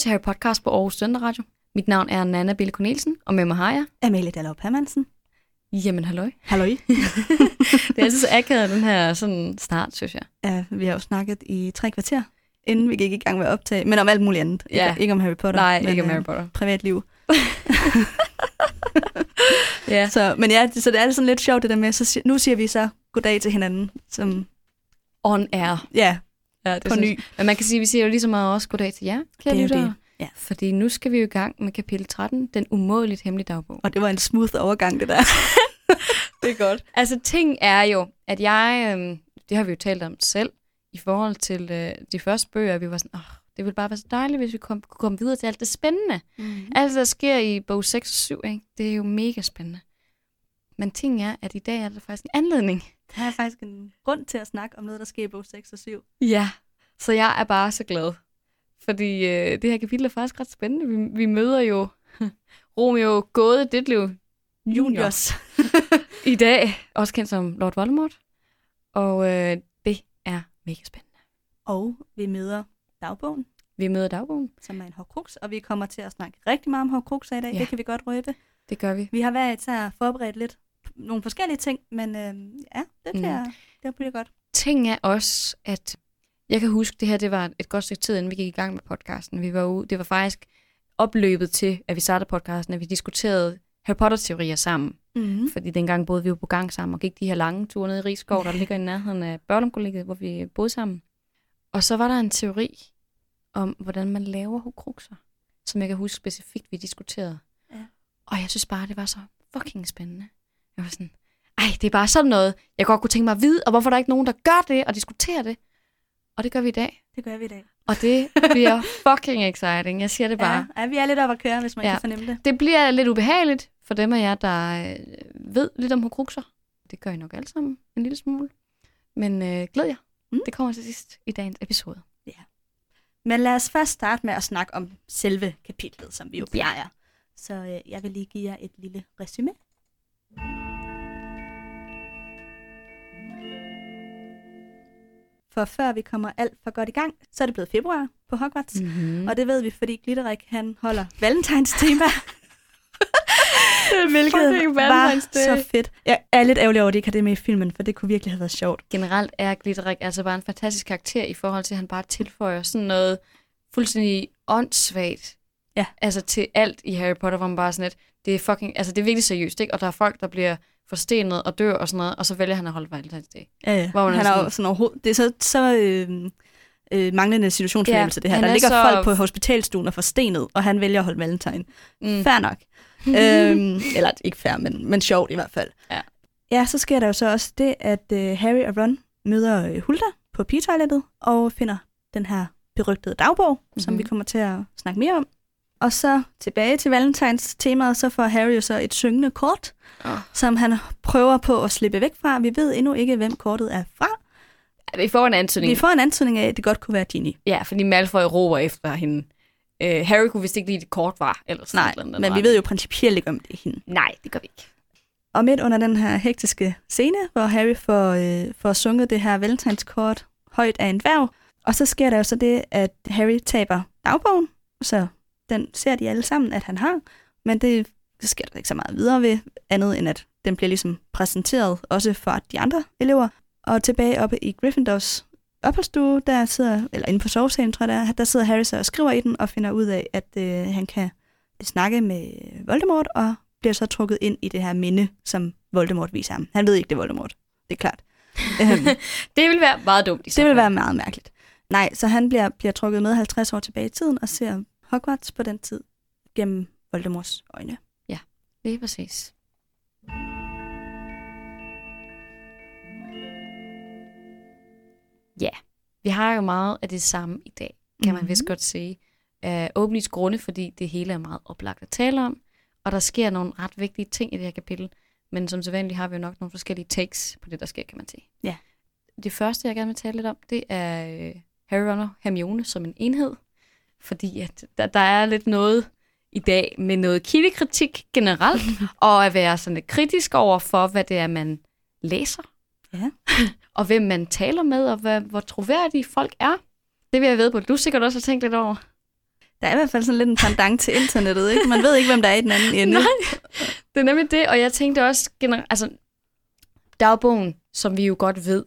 Til Harry Podcast på Aarhus Søndag Radio. Mit navn er Nana Bille Cornelsen, og med mig har jeg... Amalie Dallov Hermansen. Jamen, halløj. Halløj. det er altid så akavet, den her sådan start, synes jeg. Ja, vi har jo snakket i tre kvarter, inden vi gik i gang med at optage. Men om alt muligt andet. Ja. Ikke, ikke om Harry Potter. Nej, men, ikke om øh, Harry Potter. Privatliv. Ja. Så, men ja, så det er sådan lidt sjovt det der med, så nu siger vi så goddag til hinanden. Som, On air. ja, Ja, det på synes- ny. Men man kan sige, at vi siger jo lige så meget også goddag til jer, kære Det er lyttere. det. Ja. Fordi nu skal vi jo i gang med kapitel 13, den umådeligt hemmelige dagbog. Og det var en smooth overgang, det der. Det er godt. Altså, ting er jo, at jeg, øhm, det har vi jo talt om selv, i forhold til øh, de første bøger, vi var sådan, åh, det ville bare være så dejligt, hvis vi kom, kunne komme videre til alt det spændende. Mm. Alt, der sker i bog 6 og 7, ikke? det er jo mega spændende. Men ting er, at i dag er der faktisk en anledning. Der er faktisk en grund til at snakke om noget, der sker i bog 6 og 7. Ja. Så jeg er bare så glad. Fordi øh, det her kapitel er faktisk ret spændende. Vi, vi møder jo Romeo Gåde Ditlev Juniors. i dag, også kendt som Lord Voldemort. Og øh, det er mega spændende. Og vi møder dagbogen, Vi møder dagbogen. som er en hårdkruks, og vi kommer til at snakke rigtig meget om hårdkrukser i dag. Ja. Det kan vi godt røbe. Det gør vi. Vi har hver især forberedt lidt nogle forskellige ting, men øh, ja, det Mm. bliver, det bliver godt. ting er også, at jeg kan huske, det her det var et godt stykke tid, inden vi gik i gang med podcasten. Vi var ude, det var faktisk opløbet til, at vi startede podcasten, at vi diskuterede Harry Potter-teorier sammen. Mm-hmm. Fordi dengang boede vi jo på gang sammen og gik de her lange ture ned i Rigskov, der ligger i nærheden af Børlum hvor vi boede sammen. Og så var der en teori om, hvordan man laver hukrukser, som jeg kan huske specifikt, vi diskuterede. Ja. Og jeg synes bare, det var så fucking spændende. Jeg var sådan, ej, det er bare sådan noget, jeg godt kunne tænke mig at vide, og hvorfor er der ikke nogen, der gør det og diskuterer det? Og det gør vi i dag. Det gør vi i dag. Og det bliver fucking exciting. Jeg siger det bare. Ja, ja, vi er lidt oppe at køre, hvis man Ja. ja. kan fornemme det. Det bliver lidt ubehageligt for dem af jer, der øh, ved lidt om hukrukser. Det gør I nok alle sammen en lille smule. Men øh, glæd jer. Mm. Det kommer til sidst i dagens episode. Men lad os først starte med at snakke om selve kapitlet, som vi jo plejer. Så øh, jeg vil lige give jer et lille resume. For før vi kommer alt for godt i gang, så er det blevet februar på Hogwarts. Mm. Mm-hmm. Og det ved vi, fordi Glitterik han holder Valentines tema. Hvilket var så fedt. Jeg er lidt ærgerlig over, at det ikke har det med i filmen, for det kunne virkelig have været sjovt. Generelt er Glitterik altså bare en fantastisk karakter i forhold til, at han bare tilføjer sådan noget fuldstændig åndssvagt. Ja. Altså til alt i Harry Potter, hvor man bare sådan lidt, det er fucking, altså det er virkelig seriøst, ikke? Og der er folk, der bliver forstenet og dør og sådan noget, og så vælger han at holde Valentine's Day. Ja, ja. Hvor man er han er sådan- jo sådan overhovedet, det er så, så øh, øh, manglende situationsfornemmelse, Ja, det her. Der er ligger så- folk på hospitalstuen og forstenet, og han vælger at holde valentine. Mm. Fair nok. øhm, eller ikke fair, men, men sjovt i hvert fald. Ja. Ja, så sker der jo så også det, at øh, Harry og Ron møder øh, Hulda på pigetoilettet og finder den her berygtede dagbog, mm-hmm. som Mhm. vi kommer til at snakke mere om. Og så tilbage til Valentines temaet, så får Harry jo så et syngende kort, Åh. som han prøver på at slippe væk fra. Vi ved endnu ikke, hvem kortet er fra. Vi får en antydning. Vi får en antydning af, at det godt kunne være Ginny. Ja, fordi Malfoy råber efter hende. Øh, Harry kunne vist ikke lide, det kort var. Eller sådan Nej, eller andet, men vi ved jo principielt ikke, om det er hende. Nej, det gør vi ikke. Og midt under den her hektiske scene, hvor Harry får, øh, får sunget det her valentinskort højt af en dværg, og så sker der jo så det, at Harry taber dagbogen, så den ser de alle sammen, at han har, men det, det sker der ikke så meget videre ved, andet end at den bliver ligesom præsenteret også for de andre elever. Og tilbage oppe i Gryffindors opholdsstue, der sidder, eller inde på sovesalen, tror jeg det er, der sidder Harry så og skriver i den og finder ud af, at øh, han kan snakke med Voldemort, og bliver så trukket ind i det her minde, som Voldemort viser ham. Han ved ikke, det er Voldemort. Det er klart. øhm, Det vil være meget dumt. Det vil være meget mærkeligt. Nej, så han bliver, bliver trukket med 50 år tilbage i tiden og ser Hogwarts på den tid gennem Voldemorts øjne. Lige præcis. Ja, vi har jo meget af det samme i dag, kan man vist Mhm. godt sige. Af åbenlyst grunde, fordi det hele er meget oplagt at tale om, og der sker nogle ret vigtige ting i det her kapitel, men som sædvanligt har vi jo nok nogle forskellige takes på det, der sker, kan man sige. Ja. Det første, jeg gerne vil tale lidt om, det er øh, Harry og Hermione som en enhed, fordi at der, der er lidt noget i dag med noget kildekritik generelt, og at være sådan lidt kritisk over for, hvad det er, man læser, Ja. og hvem man taler med, og hvad, hvor troværdige folk er. Det vil jeg ved på. Du sikkert også har tænkt lidt over. Der er i hvert fald sådan lidt en pendant til internettet, ikke? Man ved ikke, hvem der er i den anden ende. Nej, det er nemlig det, og jeg tænkte også generelt, altså dagbogen, som vi jo godt ved,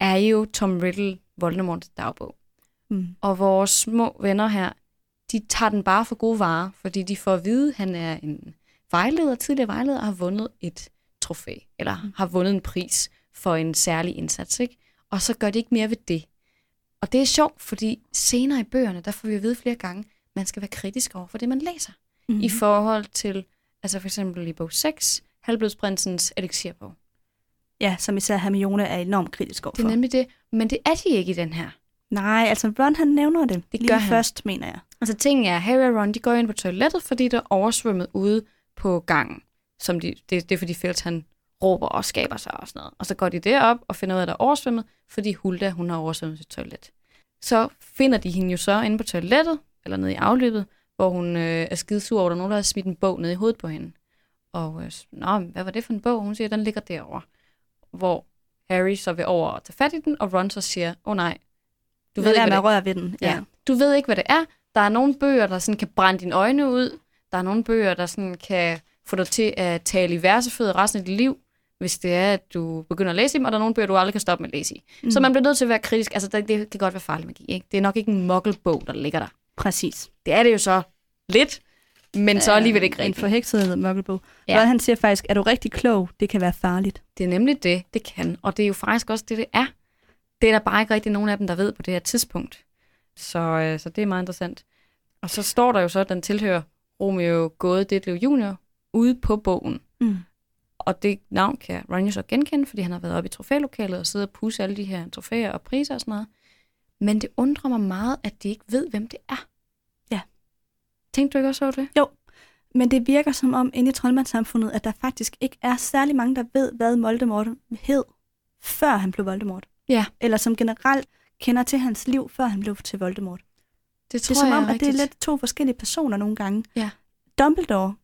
er jo Tom Riddle Voldemorts dagbog. Mm. Og vores små venner her, de tager den bare for gode varer, fordi de får at vide, at han er en vejleder, tidligere vejleder, og har vundet et trofæ, eller Mm. har vundet en pris for en særlig indsats, ikke? Og så gør de ikke mere ved det. Og det er sjovt, fordi senere i bøgerne, der får vi at vide flere gange, man skal være kritisk over for det, man læser. Mm. I forhold til, altså for eksempel i bog 6, Halvblodsprinsens elixirbog. Ja, som især Hermione er enormt kritisk overfor. Det er nemlig det, men det er de ikke i den her. Nej, altså Ron han nævner det. Det lige gør han. først, mener jeg. Altså tingen er, Harry og Ron, de går ind på toilettet, fordi der er oversvømmet ude på gangen. Som de, det, det er fordi Felt, han råber og skaber sig og sådan noget. Og så går de derop og finder ud af, at der er oversvømmet, fordi Hulda, hun har oversvømmet sit toilet. Så finder de hende jo så inde på toilettet, eller nede i afløbet, hvor hun øh, er skide sur over, at der er nogen, der har smidt en bog ned i hovedet på hende. Og øh, Nå, hvad var det for en bog? Hun siger, den ligger derovre. Hvor Harry så vil over og tage fat i den, og Ron så siger, åh oh, nej, du ved ikke, med hvad at det røre ved den. Ja. Du ved ikke, hvad det er. Der er nogle bøger, der sådan kan brænde dine øjne ud. Der er nogle bøger, der sådan kan få dig til at tale i versefødder resten af dit liv, hvis det er, at du begynder at læse dem, og der er nogle bøger, du aldrig kan stoppe med at læse i. Mm. Så man bliver nødt til at være kritisk. Altså, det, det kan godt være farlig magi, ikke? Det er nok ikke en muggelbog, der ligger der. Præcis. Det er det jo så lidt, men så alligevel ikke En rigtigt. forhekset mørkelbog. Ja. Ron han siger faktisk, er du rigtig klog, det kan være farligt. Det er nemlig det, det kan. Og det er jo faktisk også det, det er. Det er der bare ikke rigtig nogen af dem, der ved på det her tidspunkt. Så, øh, så det er meget interessant. Og så står der jo så, at den tilhører Romeo Gåde Ditlev Junior ude på bogen. Mm. Og det navn kan Ron jo så genkende, fordi han har været oppe i trofælokalet og siddet og pusse alle de her trofæer og priser og sådan noget. Men det undrer mig meget, at de ikke ved, hvem det er. Ja. Tænkte du ikke også over det? Men det virker som om inde i troldmandssamfundet, at der faktisk ikke er særlig mange, der ved, hvad Voldemort hed, før han blev Voldemort. Ja. Eller som generelt kender til hans liv, før han blev til Voldemort. Det Det er som om, at det er lidt to forskellige personer nogle gange. Ja. Dumbledore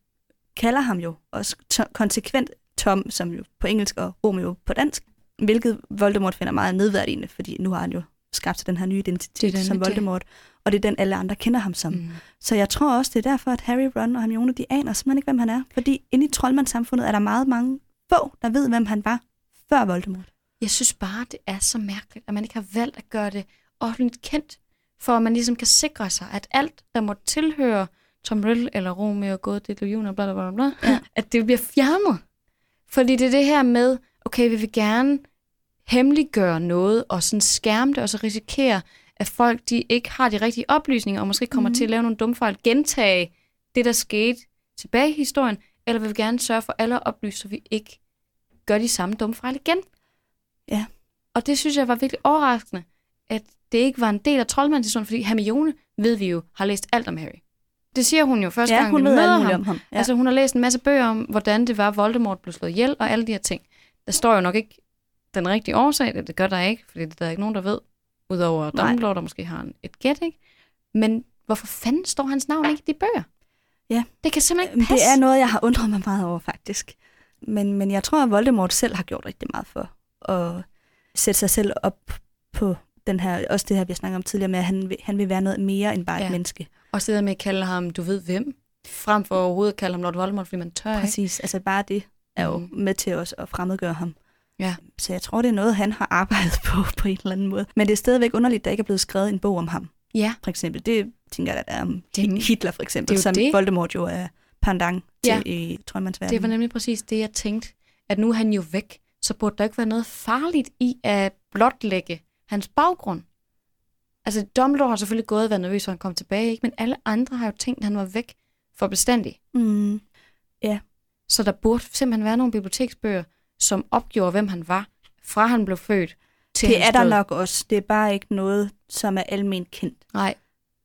kalder ham jo også konsekvent Tom, som jo på engelsk og Romeo på dansk, hvilket Voldemort finder meget nedværdigende, fordi nu har han jo skabt sig den her nye Det er identitet nemlig som det. Voldemort, og det er den, alle andre kender ham som. Mm. Så jeg tror også, det er derfor, at Harry, Ron og Hermione, de aner simpelthen ikke, hvem han er. Fordi inde i troldmandssamfundet er der meget mange få, der ved, hvem han var før Voldemort. Jeg synes bare, det er så mærkeligt, at man ikke har valgt at gøre det offentligt kendt, for at man ligesom kan sikre sig, at alt, der må tilhøre Tom Riddle eller Romeo, Ditlev Junior, bla bla bla, bla Ja. at det bliver fjernet. Fordi det er det her med, okay, vi vil gerne hemmeliggøre noget, og sådan skærme det, og så risikere, at folk de ikke har de rigtige oplysninger, og måske kommer mm. til at lave nogle dumme fejl, gentage det, der skete tilbage i historien, eller vil vi gerne sørge for alle at oplyse, så vi ikke gør de samme dumme fejl igen. Ja. Og det synes jeg var virkelig overraskende, at det ikke var en del af troldmandshistorien, fordi Hermione, ved vi jo, har læst alt om Harry. Det siger hun jo første Ja, gang, hun vi møder ham. om ham. Ja. Altså, hun har læst en masse bøger om, hvordan det var, Voldemort blev slået ihjel, og alle de her ting. Der står jo nok ikke den rigtige årsag, det, det gør der ikke, fordi det er der ikke nogen, der ved, udover. Dumbledore, der måske har en, et gæt, ikke? Men hvorfor fanden står hans navn ikke i de bøger? Ja. Det kan simpelthen ikke passe. Det er noget, jeg har undret mig meget over, faktisk. Men, men jeg tror, at Voldemort selv har gjort rigtig meget for at sætte sig selv op på den her, også det her, vi har snakket om tidligere med, at han vil, han vil være noget mere end bare ja. Et menneske. Og så det der med at kalde ham, du ved hvem, frem for overhovedet at kalde ham Lord Voldemort, fordi man tør ikke. Præcis. Altså bare det er jo Mhm. med til os at fremmedgøre ham. Ja. Så jeg tror, det er noget, han har arbejdet på på en eller anden måde. Men det er stadigvæk underligt, at der ikke er blevet skrevet en bog om ham. Ja, For eksempel, det tænker jeg, at der er om Det- Hitler for eksempel, det som det. Voldemort jo er pendant til Ja. i Trøjmandsverdenen. det var nemlig præcis det, jeg tænkte. At nu er han jo væk, så burde der ikke være noget farligt i at blotlægge hans baggrund. Altså, Dumbledore har selvfølgelig gået og været nervøs, for han kom tilbage, ikke? men alle andre har jo tænkt, at han var væk for bestandig. Mm. Så der burde simpelthen være nogle biblioteksbøger, som opgjorde, hvem han var, fra han blev født til Det er der nok også. Det er bare ikke noget, som er almindeligt kendt. Nej,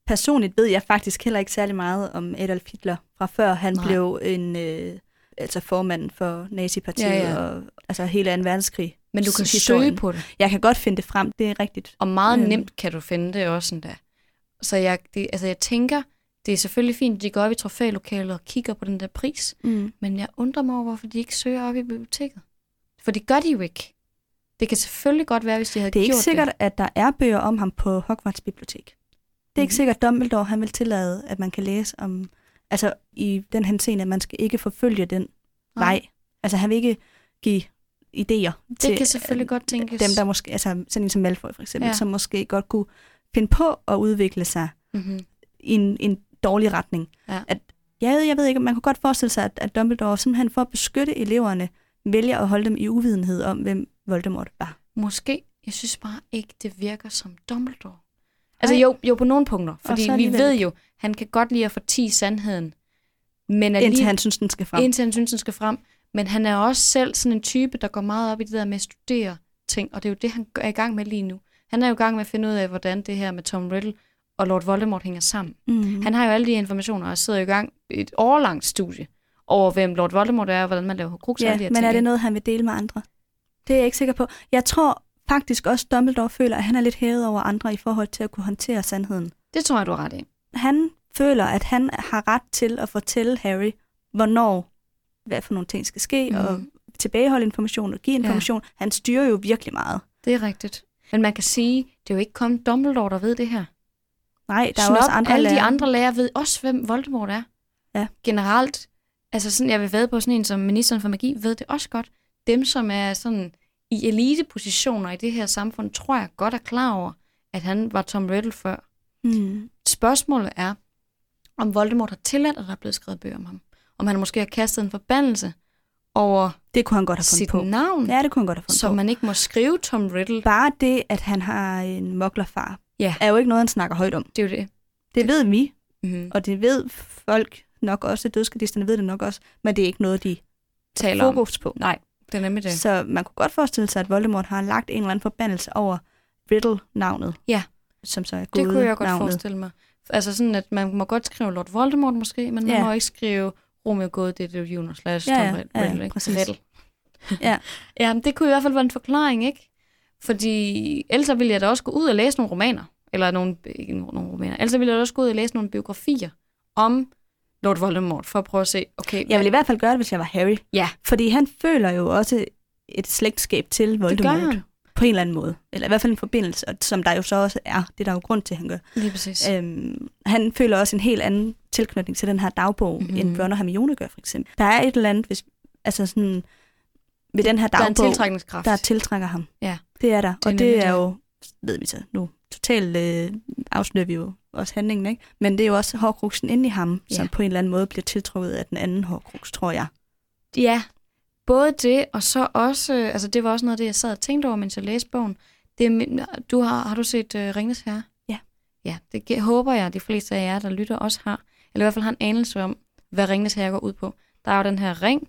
Personligt ved jeg faktisk heller ikke særlig meget om Adolf Hitler, fra før han. Nej. blev en, øh, altså formanden for nazipartiet Ja, ja. og altså hele 2. verdenskrig. men du kan Historien. søge på det. Jeg kan godt finde det frem, det er rigtigt. Og meget Øhm. nemt kan du finde det også endda. Så jeg, det, altså jeg tænker, det er selvfølgelig fint, at de går op i trofælokalet og kigger på den der pris, Mm. men jeg undrer mig over, hvorfor de ikke søger op i biblioteket. For det gør de jo ikke. Det kan selvfølgelig godt være, hvis de havde Det er ikke gjort sikkert, at der er bøger om ham på Hogwarts bibliotek. Det er ikke Mhm. sikkert, at Dumbledore han vil tillade, at man kan læse om, altså i den henseende, at man skal ikke forfølge den Nej. vej. Altså han vil ikke give idéer Det til kan selvfølgelig godt tænkes. dem, der måske, altså sådan en som Malfoy for eksempel, Ja. ja. som måske godt kunne finde på at udvikle sig Mm-hmm. i en, en dårlig retning. Ja. At, jeg, jeg ved ikke, man kunne godt forestille sig, at, at Dumbledore simpelthen for at beskytte eleverne, vælger at holde dem i uvidenhed om, hvem Voldemort var. Måske. Jeg synes bare ikke, det virker som Dumbledore. Altså Nej. jo, jo på nogle punkter. Fordi vi alligevel ved jo, han kan godt lide at fortige sandheden. Men Indtil alligevel- han synes, den skal frem. indtil han synes, den skal frem. Men han er også selv sådan en type, der går meget op i det der med at studere ting, og det er jo det, han er i gang med lige nu. Han er jo i gang med at finde ud af, hvordan det her med Tom Riddle og Lord Voldemort hænger sammen. Mm. Han har jo alle de informationer og sidder i gang et årlangt studie over, hvem Lord Voldemort er, og hvordan man laver og ja, men er det noget, han vil dele med andre? Det er jeg ikke sikker på. Jeg tror faktisk også, Dumbledore føler, at han er lidt hævet over andre i forhold til at kunne håndtere sandheden. Det tror jeg, du har ret i. Han føler, at han har ret til at fortælle Harry, hvornår, hvad for nogle ting skal ske, mm. og tilbageholde information og give information. Ja. Han styrer jo virkelig meget. Det er rigtigt. Men man kan sige, det er jo ikke kun Dumbledore, der ved det her. Nej, der er Snop, jo også andre alle de lærere. andre lærere ved også, hvem Voldemort er. Ja. Generelt, altså sådan, jeg vil ved på sådan en som ministeren for magi, ved det også godt. Dem, som er sådan i elitepositioner i det her samfund, tror jeg godt er klar over, at han var Tom Riddle før. Mm. Spørgsmålet er, om Voldemort har tilladt, at der er blevet skrevet bøger om ham. Om han måske har kastet en forbandelse over Det kunne han godt have fundet sit på. navn, Ja, det kunne han godt have fundet så på. man ikke må skrive Tom Riddle. Bare det, at han har en moklerfar, Ja. er jo ikke noget, han snakker højt om. Det er jo det. Det ved vi, Mm-hmm. og det ved folk nok også. Dødskadisterne ved det nok også, men det er ikke noget, de Taler om. fokus på. Nej, det er nemlig det. Så man kunne godt forestille sig, at Voldemort har lagt en eller anden forbandelse over Riddle-navnet. Ja. Som så er Det kunne jeg godt navnet. forestille mig. Altså sådan, at man må godt skrive Lord Voldemort måske, men man Ja. må ikke skrive Romeo God, det er Jonas slash Ja, Tom ja, Riddle, ja, ja, ikke? præcis. Riddle. Ja. ja, men det kunne i hvert fald være en forklaring, ikke? Fordi ellers ville jeg da også gå ud og læse nogle romaner. Eller nogle, ikke nogle romaner. Ellers ville jeg da også gå ud og læse nogle biografier om Lord Voldemort, for at prøve at se, okay, Jeg ville i hvert fald gøre det, hvis jeg var Harry. Ja. Fordi han føler jo også et slægtskab til det gør Voldemort. han. På en eller anden måde. Eller i hvert fald en forbindelse, som der jo så også er. Det er der jo grund til, at han gør. Lige præcis. Øhm, han føler også en helt anden tilknytning til den her dagbog, Mhm. mm-hmm. end Ron og Hermione gør, for eksempel. Der er et eller andet, hvis, altså sådan, ved den her der er en dagbog, tiltrækningskraft. der tiltrækker ham. Ja. Det er der. Det er og det er jo, ved vi så nu, totalt øh, afslører vi jo også handlingen, ikke? Men det er jo også hårdkruksen inde i ham, Ja. som på en eller anden måde bliver tiltrukket af den anden hårdkruks, tror jeg. Ja, både det, og så også, øh, altså det var også noget af det, jeg sad og tænkte over, mens jeg læste bogen. Det du har, har du set uh, Ringnes Herre? Ja. Ja, det håber jeg, at de fleste af jer, der lytter, også har. Eller i hvert fald har en anelse om, hvad Ringnes Herre går ud på. Der er jo den her ring.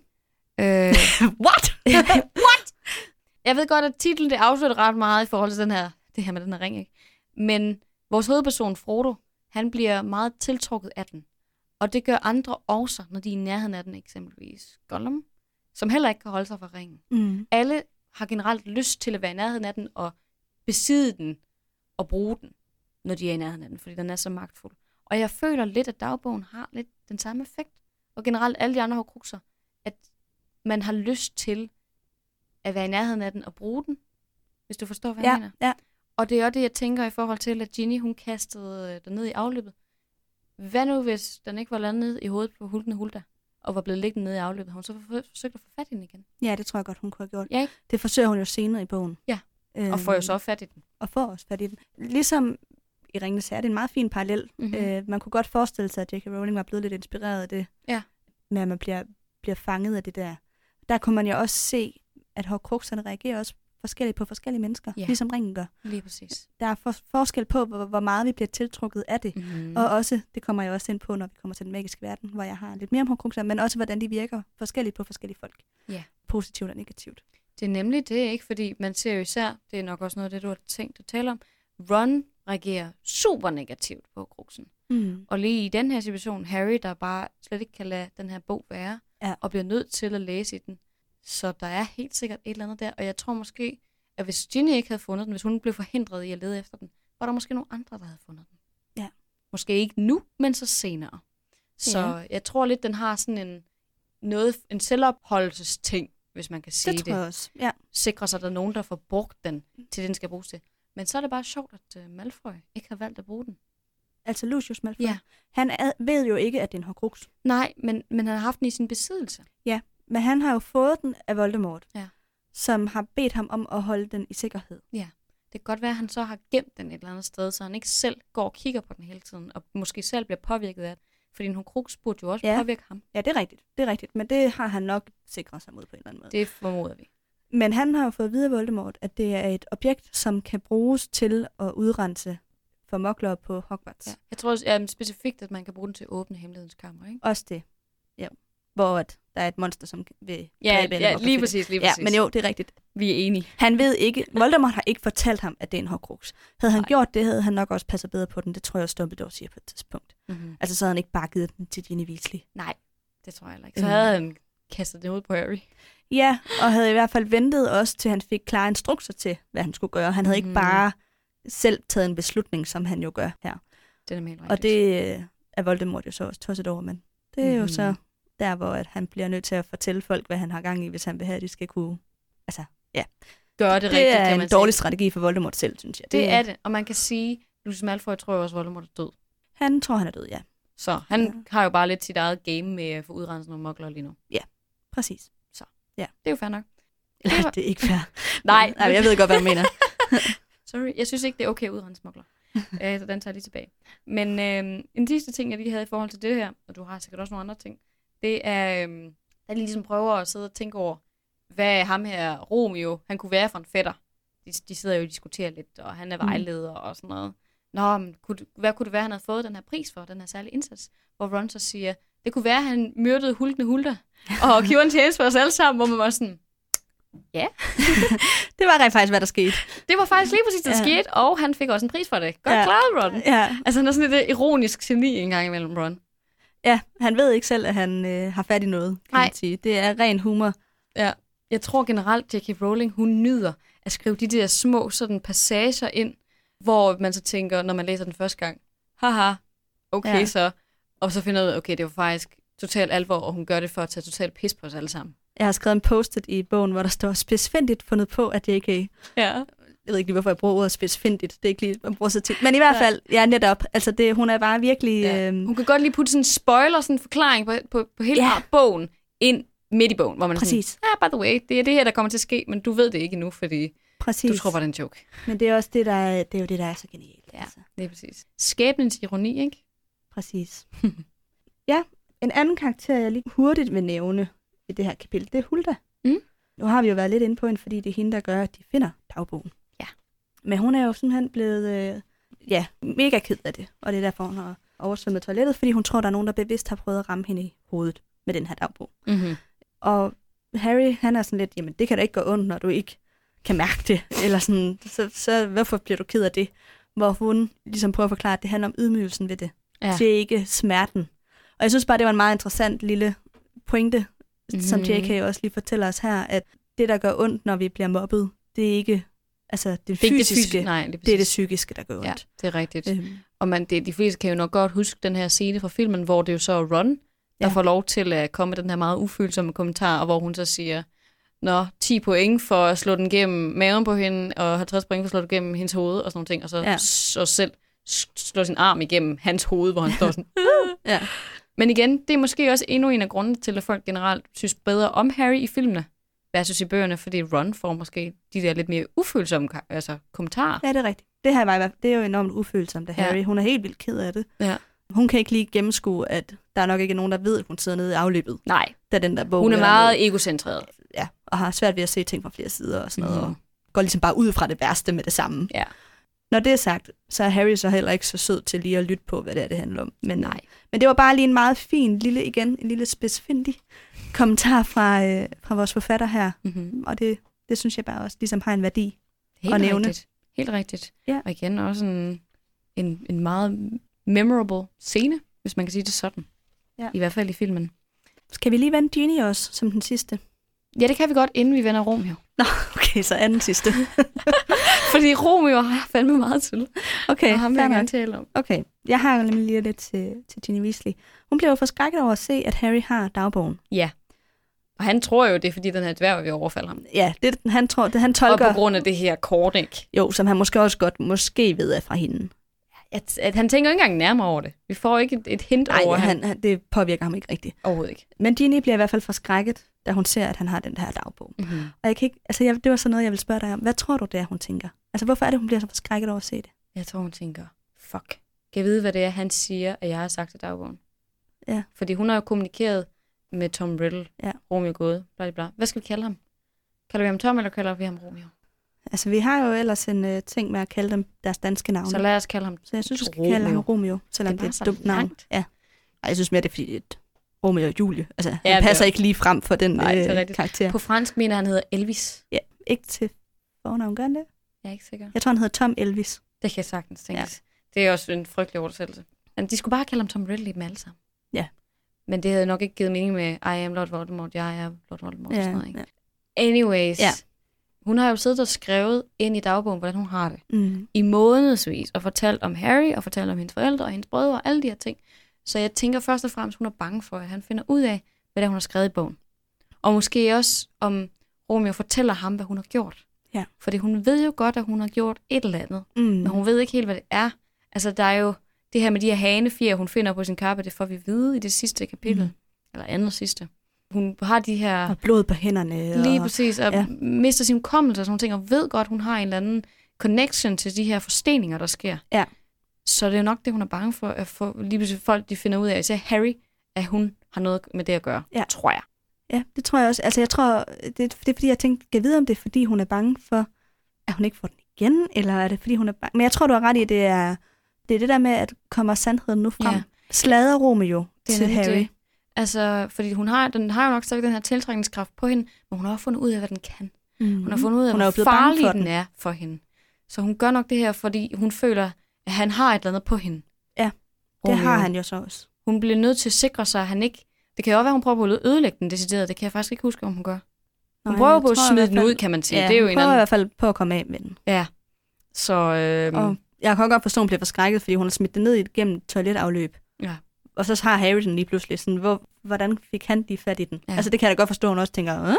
Øh, What? What? Jeg ved godt, at titlen det afslører ret meget i forhold til den her, det her med den her ring, ikke? Men vores hovedperson, Frodo, han bliver meget tiltrukket af den. Og det gør andre også, når de er i nærheden af den, eksempelvis Gollum, som heller ikke kan holde sig fra ringen. Mm. Alle har generelt lyst til at være i nærheden af den og besidde den og bruge den, når de er i nærheden af den, fordi den er så magtfuld. Og jeg føler lidt, at dagbogen har lidt den samme effekt. Og generelt alle de andre hårdkrukser, at man har lyst til at være i nærheden af den og bruge den, hvis du forstår, hvad jeg Ja, mener. ja. Og det er også det, jeg tænker i forhold til, at Ginny, hun kastede øh, den ned i afløbet. Hvad nu, hvis den ikke var landet i hovedet på Hulten Hulda, og var blevet liggende nede i afløbet? Har hun så for- forsøgt at få fat i den igen? Ja, det tror jeg godt, hun kunne have gjort. Ja, ikke? Det forsøger hun jo senere i bogen. Ja. Øhm, Og får jo så fat i den. Og får også fat i den. Ligesom i Ringenes Herre, det er en meget fin parallel. Mhm. Mm-hmm. Øh, man kunne godt forestille sig, at J.K. Rowling var blevet lidt inspireret af det. Ja. Med at man bliver, bliver fanget af det der. Der kunne man jo også se, at hårdkrukserne reagerer også forskelligt på forskellige mennesker, Ja. ligesom ringen gør. Lige præcis. Der er for, forskel på, hvor, hvor meget vi bliver tiltrukket af det. Mm. Og også, det kommer jeg også ind på, når vi kommer til den magiske verden, hvor jeg har lidt mere om hårdkrukser, men også, hvordan de virker forskelligt på forskellige folk. Ja. Positivt og negativt. Det er nemlig det, ikke? Fordi man ser jo især, det er nok også noget af det, du har tænkt at tale om, Ron reagerer super negativt på kruksen. Mm. Og lige i den her situation, Harry, der bare slet ikke kan lade den her bog være, Ja. og bliver nødt til at læse i den. Så der er helt sikkert et eller andet der, og jeg tror måske, at hvis Ginny ikke havde fundet den, hvis hun blev forhindret i at lede efter den, var der måske nogle andre, der havde fundet den. Ja. Måske ikke nu, men så senere. Så Ja. jeg tror lidt, den har sådan en, noget, en selvopholdelsesting, hvis man kan sige Det det. tror jeg også. Ja. Sikre sig, at der er nogen, der får brugt den til den skal bruges til. Men så er det bare sjovt, at uh, Malfoy ikke har valgt at bruge den. altså Lucius Malfoy, Ja. han er, ved jo ikke, at det er en Horcrux. Nej, men, men han har haft den i sin besiddelse. Men han har jo fået den af Voldemort, Ja. som har bedt ham om at holde den i sikkerhed. Det kan godt være, at han så har gemt den et eller andet sted, så han ikke selv går og kigger på den hele tiden, og måske selv bliver påvirket af det. Fordi en Horcrux burde jo også Ja. ja. påvirke ham. Ja, det er rigtigt. Det er rigtigt. Men det har han nok sikret sig mod på en eller anden måde. Det formoder vi. Men han har jo fået videre Voldemort, at det er et objekt, som kan bruges til at udrense for mokler på Hogwarts. Ja. Jeg tror også ja, specifikt, at man kan bruge den til at åbne hemmelighedens kammer, ikke? Også det. Ja. Hvor at der er et monster, som vil Ja, dræbe ja lige præcis, lige Ja, præcis. men jo, det er rigtigt. Vi er enige. Han ved ikke, Voldemort har ikke fortalt ham, at det er en Horcrux. Havde han Nej. gjort det, havde han nok også passet bedre på den. Det tror jeg også Dumbledore siger på et tidspunkt. Mm-hmm. Altså, så havde han ikke bare givet den til Ginny Weasley. Nej, det tror jeg ikke. Så Øh. havde han kastet det ud på Harry. Ja, og havde i hvert fald ventet også, til han fik klare instrukser til, hvad han skulle gøre. Han havde mm. ikke Mhm. bare selv taget en beslutning, som han jo gør her. Det er helt Og det øh, er Voldemort jo så også tosset over, men det er mm. jo Mhm. så der, hvor at han bliver nødt til at fortælle folk, hvad han har gang i, hvis han vil have, at de skal kunne... Altså, gør det, det, rigtigt, er kan en man dårlig sige. strategi for Voldemort selv, synes jeg. Det er det, og man kan sige, Lucius Malfoy tror jeg også, Voldemort er død. Han tror, han er død, ja. Så han Ja. har jo bare lidt sit eget game med at få udrenset nogle mokler lige nu. Præcis. Det er jo fair nok. Eller, Det var- det er ikke fair. Nej, Nej, jeg ved godt, hvad du mener. Sorry, jeg synes ikke, det er okay at udrense smugler. øh, så den tager jeg lige tilbage. Men øh, en sidste ting, jeg lige havde i forhold til det her, og du har sikkert også nogle andre ting, det er, øh, der ligesom prøver at sidde og tænke over, hvad ham her, Romeo, han kunne være for en fætter. De, de sidder jo og diskuterer lidt, og han er Mm. vejleder og sådan noget. Nå, men kunne, hvad kunne det være, han havde fået den her pris for, den her særlige indsats? Hvor Ron så siger, det kunne være, at han myrdede hultende hulter, og gjorde en tjeneste for os alle sammen, hvor man var sådan, Det var rent faktisk, hvad der skete. det var faktisk lige præcis, det der Ja. skete, og han fik også en pris for det. Godt Ja. klaret, Ron. Ja, Altså, han er sådan lidt ironisk geni en gang imellem, Ron. Ja han ved ikke selv, at han øh, har fat i noget, kan Nej. man sige. Det er ren humor. Jeg tror generelt, J.K. Rowling, hun nyder at skrive de der små sådan passager ind, hvor man så tænker, når man læser den første gang, haha, okay Ja. så. Og så finder ud af, okay, det var faktisk totalt alvor, og hun gør det for at tage totalt pis på os alle sammen. Jeg har skrevet en post-it i bogen, hvor der står specifikt fundet på, at JK... Jeg ved ikke lige, hvorfor jeg bruger ordet specifikt. Det er ikke lige, man bruger så tit. Men i hvert fald, ja, netop. Altså, det, hun er bare virkelig... ja. Øh, Hun kan godt lige putte sådan en spoiler, sådan en forklaring på, på, på hele Ja. bogen, ind midt i bogen, hvor man præcis, sådan, ah, by the way, det er det her, der kommer til at ske, men du ved det ikke endnu, fordi præcis. du tror bare, det er en joke. Men det er også det, der er, det er jo det, der er så genialt. Ja. Altså. Det er præcis. Skæbnens ironi, ikke? Præcis. ja, en anden karakter, jeg lige hurtigt vil nævne i det her kapitel, det er Hulda. Mm. Nu har vi jo været lidt inde på hende, fordi det er hende, der gør, at de finder dagbogen. Men hun er jo simpelthen blevet øh, ja, mega ked af det, og det er derfor, hun har oversvømmet toilettet, fordi hun tror, der er nogen, der bevidst har prøvet at ramme hende i hovedet med den her dagbog. Mm-hmm. Og Harry, han er sådan lidt, jamen det kan da ikke gå ondt, når du ikke kan mærke det, eller sådan, så, så hvorfor bliver du ked af det? Hvor hun ligesom prøver at forklare, at det handler om ydmygelsen ved det. Ja. Det er ikke smerten. Og jeg synes bare, det var en meget interessant lille pointe, mm-hmm. som. JK også lige fortæller os her, at det, der gør ondt, når vi bliver mobbet, det er ikke altså det Det er ikke det fysiske, fysiske. Nej, det er, det er det psykiske, der gør ondt. Ja, det er rigtigt. Øhm, Og man, det, de fleste kan jo nok godt huske den her scene fra filmen, hvor det jo så er Ron, der Ja. får lov til at komme med den her meget ufølsomme kommentar, og hvor hun så siger, Nå, 10 point for at slå den gennem maven på hende, og 50 point for at slå den gennem hendes hoved, og sådan nogle ting, og så, Ja. så selv slå sin arm igennem hans hoved, hvor han står sådan. ja. Men igen, det er måske også endnu en af grundene til, at folk generelt synes bedre om Harry i filmene, versus i bøgerne, fordi Ron får måske de der lidt mere ufølsomme altså, kommentarer. ja, det er rigtigt. Det her fald- det er jo enormt ufølsomt af Ja. Harry. Hun er helt vildt ked af det. Ja. Hun kan ikke lige gennemskue, at der er nok ikke nogen, der ved, at hun sidder nede i afløbet, Nej, da den der bog hun er meget egocentreret. ja, og har svært ved at se ting fra flere sider og sådan noget, Mhm. og går ligesom bare ud fra det værste med det samme. Ja. Når det er sagt, så er Harry så heller ikke så sød til lige at lytte på, hvad det er, det handler om. Men, Nej. men det var bare lige en meget fin lille, igen, en lille specifikt kommentar fra, øh, fra vores forfatter her. Mm-hmm. Og det, det synes jeg bare også ligesom har en værdi. Helt at nævne. rigtigt. Helt rigtigt. Ja. Og igen også en, en, en meget memorable scene, hvis man kan sige det sådan. Ja. I hvert fald i filmen. Skal vi lige vende Ginny også, som den sidste? Ja, det kan vi godt, inden vi vender Romeo. Nå, okay, så anden sidste. Fordi Romeo har jeg fandme meget til. Okay, og ham vil jeg gerne tale om. Okay, jeg har nemlig lige lidt til, til Ginny Weasley. Hun bliver jo forskrækket over at se, at Harry har dagbogen. Ja. Og han tror jo, det er fordi, den her dværg vil overfalde ham. Ja, det han tror, det han Og tolker. på grund af det her kort, ikke? Jo, som han måske også godt måske ved er fra hende. at, at han tænker ikke engang nærmere over det. Vi får ikke et, et hint Nej, over, han, han, det påvirker ham ikke rigtigt. overhovedet ikke. Men Ginny bliver i hvert fald forskrækket, da hun ser, at han har den her dagbog. Mm-hmm. Og jeg kan ikke, altså jeg, det var sådan noget, jeg vil spørge dig om. Hvad tror du, det er, hun tænker? Altså, hvorfor er det, hun bliver så forskrækket over at se det? Jeg tror, hun tænker, fuck. Kan jeg vide, hvad det er, han siger, at jeg har sagt til dagbogen? Ja. Fordi hun har jo kommunikeret med Tom Riddle, Ja. Romeo gået, bla, bla. Hvad skal vi kalde ham? Kalder vi ham Tom, eller kalder vi ham Romeo? Altså, vi har jo ellers en uh, ting med at kalde dem deres danske navne. Så lad os kalde ham Så jeg synes, vi skal kalde ham Romeo, selvom Det var det er et dumt navn. Ja. Ej, jeg synes mere, det er fordi, det er et Romeo og Julie. Altså, Ja, han passer er- ikke lige frem for den Nej, det er øh, karakter. På fransk mener han hedder Elvis. Ja, ikke til fornavn, gør han det? Jeg er ikke sikker. Jeg tror, han hedder Tom Elvis. Det kan jeg sagtens tænke. Ja. Det er også en frygtelig oversættelse. Men de skulle bare kalde ham Tom Riddle dem alle sammen. Ja. Men det havde nok ikke givet mening med, I am Lord Voldemort, jeg er Lord Voldemort. og Ja, sådan noget, ikke? ja. Anyways. Ja. Hun har jo siddet og skrevet ind i dagbogen, hvordan hun har det. Mm. I månedsvis, og fortalt om Harry, og fortalt om hendes forældre og hendes brødre, og alle de her ting. Så jeg tænker først og fremmest, hun er bange for, at han finder ud af, hvad det er, hun har skrevet i bogen. Og måske også, om Romeo fortæller ham, hvad hun har gjort. Ja. Fordi hun ved jo godt, at hun har gjort et eller andet. Mm. Men hun ved ikke helt, hvad det er. Altså, der er jo det her med de her hanefjer, hun finder på sin kappe, det får vi vide i det sidste kapitel. Mm. Eller andet sidste. Hun har de her... Og blod på hænderne. Lige og... præcis, og ja. mister sin hukommelse og sådan nogle ting, og ved godt, hun har en eller anden connection til de her forsteninger, der sker. Ja. Så det er jo nok det, hun er bange for, at få, lige pludselig folk de finder ud af, især Harry, at hun har noget med det at gøre, Ja. tror jeg. Ja, det tror jeg også. Altså, jeg tror, det, det er fordi, jeg tænkte, kan jeg vide, om det er, fordi hun er bange for, at hun ikke får den igen, eller er det, fordi hun er bange? Men jeg tror, du har ret i, det er det, er det der med, at kommer sandheden nu frem. Ja. Slader Romeo Det til Harry. det. Altså, fordi hun har, den har jo nok stadig den her tiltrækningskraft på hende, men hun har også fundet ud af, hvad den kan. Mm. Hun har fundet ud af, Hun hvor farlig den. den. er for hende. Så hun gør nok det her, fordi hun føler, at han har et eller andet på hende. Ja, Det Romeo. har han jo så også. Hun bliver nødt til at sikre sig, at han ikke... Det kan jo også være, hun prøver på at ødelægge den decideret. Det kan jeg faktisk ikke huske, om hun gør. Hun Nej, prøver på at i smide hvert den fald- ud, kan man sige. Ja, det er jo hun en prøver i anden... hvert fald på at komme af med den. Ja. Så øhm, Og jeg kan godt forstå, at hun bliver forskrækket, fordi hun har smidt den ned igennem et toiletafløb. Ja. Og så har Harry den lige pludselig sådan, hvor, hvordan fik han lige fat i den? Ja. Altså det kan jeg da godt forstå, at hun også tænker, øh?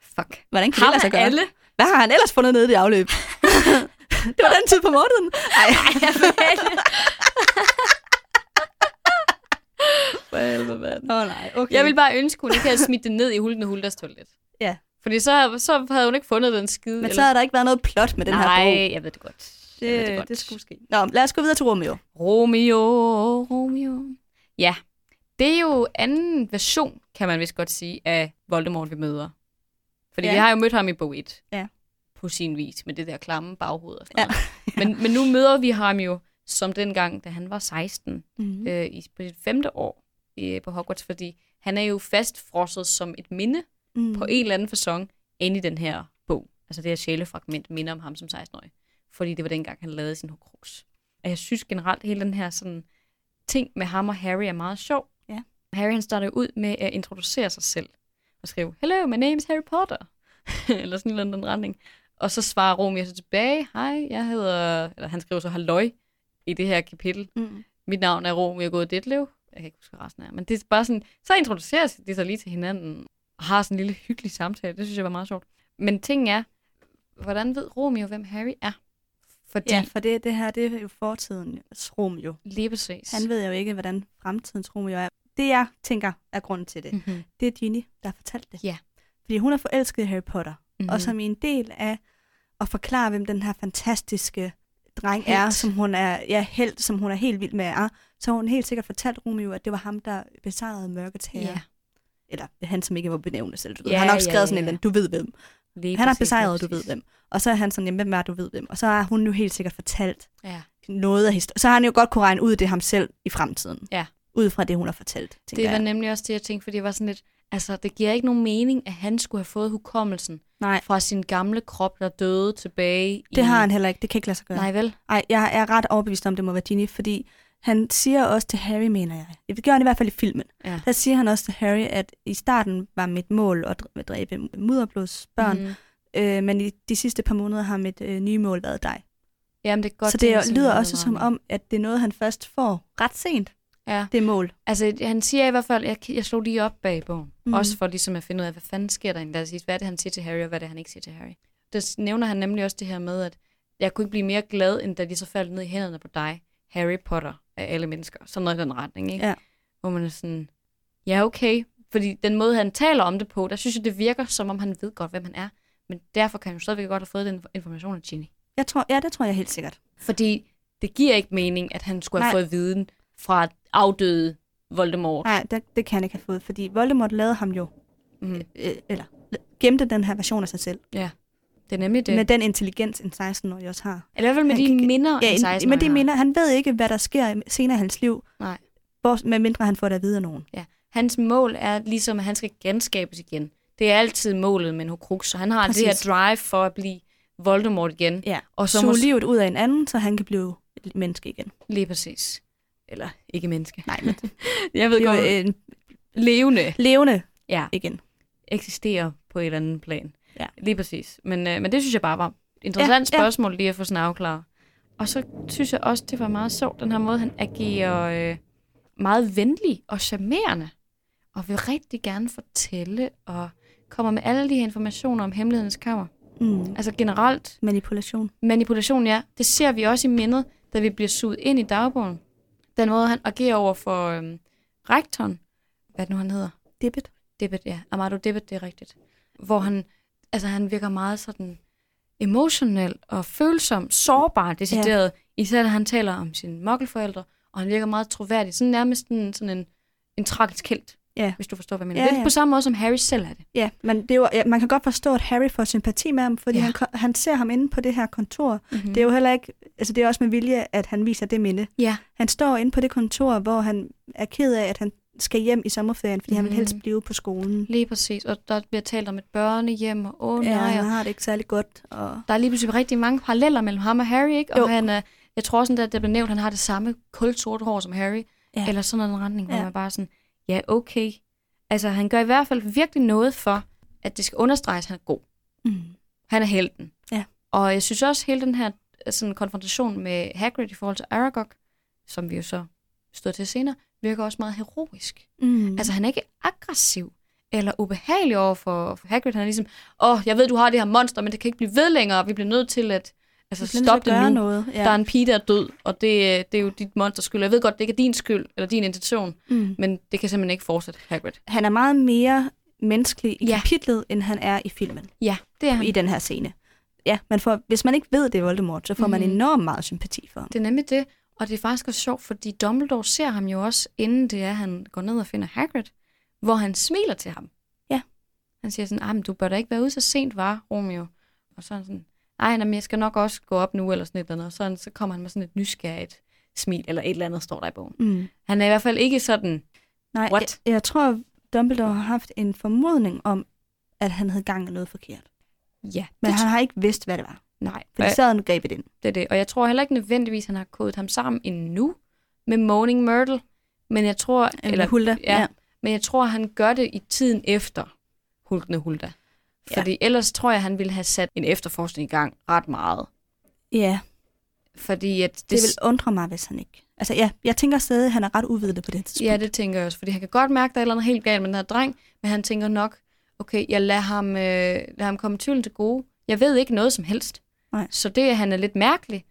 fuck. hvordan kan det lade sig gøre? alle? Hvad har han ellers fundet nede i det afløb? det var den tid på måneden. Ej, For helvede, mand. Oh, nej, okay. Jeg vil bare ønske, hun ikke havde smidt det ned i Hulten og toilet. Ja. Fordi så, så havde hun ikke fundet den skide. Men så har der ikke været noget plot med den Nej, her bog. jeg ved det godt. Jeg ved Det, godt. det skulle ske. Nå, lad os gå videre til Romeo. Romeo, Romeo. Ja, det er jo anden version, kan man vist godt sige, af Voldemort, vi møder. Fordi Ja. vi har jo mødt ham i bog 1. Ja. På sin vis, med det der klamme baghoved og sådan noget. Men, men nu møder vi ham jo som dengang, da han var 16, Mm-hmm. øh, i, på sit femte år i, på Hogwarts, fordi han er jo fastfrosset som et minde mm. på en eller anden fasong inde i den her bog. Altså det her sjælefragment minder om ham som 16-årig. Fordi det var dengang, han lavede sin Horcrux. Og jeg synes generelt, hele den her sådan, ting med ham og Harry er meget sjov. Ja. Harry han starter ud med at introducere sig selv. Og skrive, Hello, my name is Harry Potter. eller sådan en eller anden retning. Og så svarer Romeo så tilbage, Hej, jeg hedder... Eller han skriver så halløj i det her kapitel. Mm. Mit navn er Romeo Gået Ditlev. Jeg kan ikke huske hvad resten af, men det er bare sådan, så introducerer de sig lige til hinanden og har sådan en lille hyggelig samtale. Det synes jeg var meget sjovt. Men ting er, hvordan ved Romeo, hvem Harry er? Fordi, Ja, for det, det her, det er jo fortidens Romeo. lige præcis. Han ved jo ikke, hvordan fremtidens Romeo er. Det, jeg tænker, er grunden til det. mm-hmm. Det er Ginny, der har fortalt det. Ja. Fordi hun er forelsket i Harry Potter. Mm-hmm. Og som en del af at forklare, hvem den her fantastiske dreng Helt. er, som hun er, ja, held, som hun er helt vild med er, så har hun helt sikkert fortalt Romeo, at det var ham, der besejrede mørkets herre. Ja, Eller han, som ikke må benævnes. Eller, du ved. Ja, han har nok skrevet ja, sådan en, eller anden, du ved hvem. lige Han har besejret, du ved hvem. Og så er han sådan, jamen, hvem er du ved hvem? Og så har hun jo helt sikkert fortalt Ja. noget af historien. Så har han jo godt kunne regne ud det ham selv i fremtiden. Ja. Ud fra det, hun har fortalt, Det var jeg. nemlig også det, jeg tænkte, fordi jeg var sådan lidt, altså det giver ikke nogen mening, at han skulle have fået hukommelsen Nej, fra sin gamle krop, der døde tilbage i... det har han heller ikke. Det kan ikke lade sig gøre. Nej vel? Nej, jeg er ret overbevist om, det må være Ginny, fordi han siger også til Harry, mener jeg. Det gør han i hvert fald i filmen. Ja. Der siger han også til Harry, at i starten var mit mål at dr- at dræbe mudderblodsbørn, mm. øh, men i de sidste par måneder har mit øh, nye mål været dig. Jamen, det er godt. så det sådan lyder også som om, at det er noget, han først får ret sent, Ja. det mål. Altså, han siger i hvert fald, jeg, jeg slog lige op bag bogen. Mm. Også for ligesom at finde ud af, hvad fanden sker der egentlig? Sige, hvad er det, han siger til Harry, og hvad er det, han ikke siger til Harry? Der nævner han nemlig også det her med, at jeg kunne ikke blive mere glad, end da de så faldt ned i hænderne på dig. Harry Potter af alle mennesker. Sådan noget i den retning, ikke? Ja. Hvor man er sådan, ja okay, fordi den måde, han taler om det på, der synes jeg, det virker, som om han ved godt, hvem han er. Men derfor kan han jo stadigvæk godt have fået den information af Ginny. Jeg tror, ja, det tror jeg helt sikkert. Fordi det giver ikke mening, at han skulle have Nej. fået viden fra afdøde Voldemort. Nej, det, det kan han ikke have fået, fordi Voldemort lavede ham jo, Mm. øh, eller gemte den her version af sig selv. Ja, det er nemlig det. Med den intelligens, en 16-årig også har. Eller i hvert fald med Han de kan- minder, Ja, en en, 16 men det mener, han ved ikke, hvad der sker senere i hans liv, Nej. hvor, medmindre han får det at vide af nogen. Hans mål er ligesom, at han skal genskabes igen. Det er altid målet med en Horcrux, så han har Præcis. det her drive for at blive Voldemort igen. Ja, Og så suge mås- livet ud af en anden, så han kan blive menneske igen. Lige præcis. Eller ikke menneske. Nej, men Jeg ved godt, en levende levende ja, igen. eksisterer på et eller andet plan. Ja. Lige præcis. Men, øh, men det synes jeg bare var et interessant Ja, ja. spørgsmål lige at få sådan afklaret. Og så synes jeg også, det var meget sjovt, den her måde, han agerer øh, meget venlig og charmerende. Og vil rigtig gerne fortælle og kommer med alle de her informationer om hemmelighedens kammer. Mm. Altså generelt, Manipulation. manipulation, ja, det ser vi også i mindet, da vi bliver suget ind i dagbogen. Den måde, han agerer over for øhm, rektoren, hvad nu han hedder, Dibbet. Dibbet, ja, Amado Dibbet, det er rigtigt. Hvor han, altså han virker meget sådan emotionel og følsom, sårbar, decideret. Ja. Især da han taler om sine mokkelforældre, og han virker meget troværdig. Sådan nærmest en, sådan en, en tragisk helt, Ja. hvis du forstår, hvad jeg mener. Ja, ja. på samme måde, som Harry selv er det. Ja, men det er jo, ja, man kan godt forstå, at Harry får sympati med ham, fordi Ja. han, han ser ham inde på det her kontor. Mm-hmm. Det er jo heller ikke, altså det er også med vilje, at han viser det minde. Ja, Han står inde på det kontor, hvor han er ked af, at han skal hjem i sommerferien, fordi mm. han vil Mhm. helst blive på skolen. lige præcis. Og der bliver talt om et børnehjem, og åh oh, Ja, nej, han har det ikke særlig godt. Og... der er lige pludselig rigtig mange paralleller mellem ham og Harry, ikke? Og Jo. han er, jeg tror også, at det blev nævnt, at han har det samme kulsort hår som Harry. Ja. Eller sådan en retning, hvor Ja. man bare sådan, ja, okay. Altså, han gør i hvert fald virkelig noget for, at det skal understreges, at han er god. Mm. Han er helten. Ja. Og jeg synes også, hele den her sådan, konfrontation med Hagrid i forhold til Aragog, som vi jo så stod til senere, virker også meget heroisk. Mm. Altså, han er ikke aggressiv eller ubehagelig over for, for Hagrid. Han er ligesom, åh, oh, jeg ved, du har det her monster, men det kan ikke blive ved længere. Vi bliver nødt til at altså, at det nu. noget. Ja. Der er en pige, der er død, og det, det er jo dit monsters skyld. Jeg ved godt, det ikke er din skyld, eller din intention, mm. men det kan simpelthen ikke fortsætte, Hagrid. Han er meget mere menneskelig i Ja. kapitlet, end han er i filmen, Ja, det er han. i den her scene. Ja, man får, hvis man ikke ved, det er Voldemort, så får mm. man enormt meget sympati for ham. Det er nemlig det, og det er faktisk også sjovt, fordi Dumbledore ser ham jo også, inden det er, han går ned og finder Hagrid, hvor han smiler til ham. Ja. Han siger sådan, ah, men du bør da ikke være ude så sent, var Romeo? Og så er han sådan, ej, nej, men jeg skal nok også gå op nu, eller sådan et eller andet. Og så, så kommer han med sådan et nysgerrigt smil, eller et eller andet, står der i bogen. Mm. Han er i hvert fald ikke sådan, Nej, What? Jeg, jeg tror, Dumbledore har haft en formodning om, at han havde gang i noget forkert. ja, Men han har ikke vidst, hvad det var. nej, Fordi så havde han grebet ind. det er det. Og jeg tror heller ikke nødvendigvis, han har kodet ham sammen endnu med Moaning Myrtle. Men jeg tror, Eller, eller, Hulda. ja. Men jeg tror, han gør det i tiden efter Hulkende Hulda. Ja. Fordi ellers tror jeg, han ville have sat en efterforskning i gang ret meget. ja. Fordi at Det vil undre mig, hvis han ikke... Altså ja, jeg tænker stadig, at han er ret uvidende på det tidspunkt. Ja, det tænker jeg også. Fordi han kan godt mærke, at der er et eller andet helt galt med den her dreng, men han tænker nok, okay, jeg lader ham, øh, lader ham komme tvivlen til gode. Jeg ved ikke noget som helst. Nej. Så det, at han er lidt mærkelig,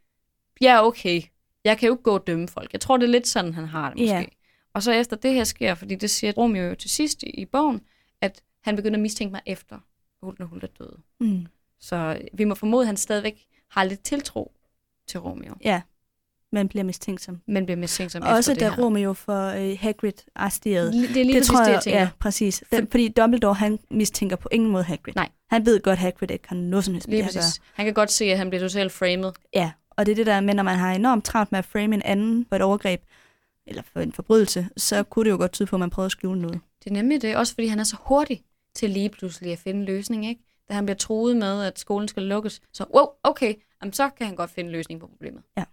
ja, okay. Jeg kan jo ikke gå og dømme folk. Jeg tror, det er lidt sådan, han har det måske. Ja. Og så efter det her sker, fordi det siger Romeo jo til sidst i, i bogen, at han begynder at mistænke mig efter Hulda Hulda døde. Mm. Så vi må formode, at han stadigvæk har lidt tiltro til Romeo, Ja, man bliver mistænksom. men bliver mistænksom Også efter da her. Romeo får øh, Hagrid arresteret. Det er lige det tror det, jeg, jeg tænker. ja, præcis. Den, fordi Dumbledore, han mistænker på ingen måde Hagrid. Nej. Han ved godt, at Hagrid ikke har noget som helst Lige præcis. Han kan godt se, at han bliver totalt framed. Ja, og det er det der med, når man har enormt travlt med at frame en anden for et overgreb, eller for en forbrydelse, så kunne det jo godt tyde på, at man prøver at skjule noget. Det er nemlig det, også fordi han er så hurtig til lige pludselig at finde en løsning, ikke? Da han bliver troet med, at skolen skal lukkes, så wow, okay, jamen, så kan han godt finde en løsning på problemet. Ja.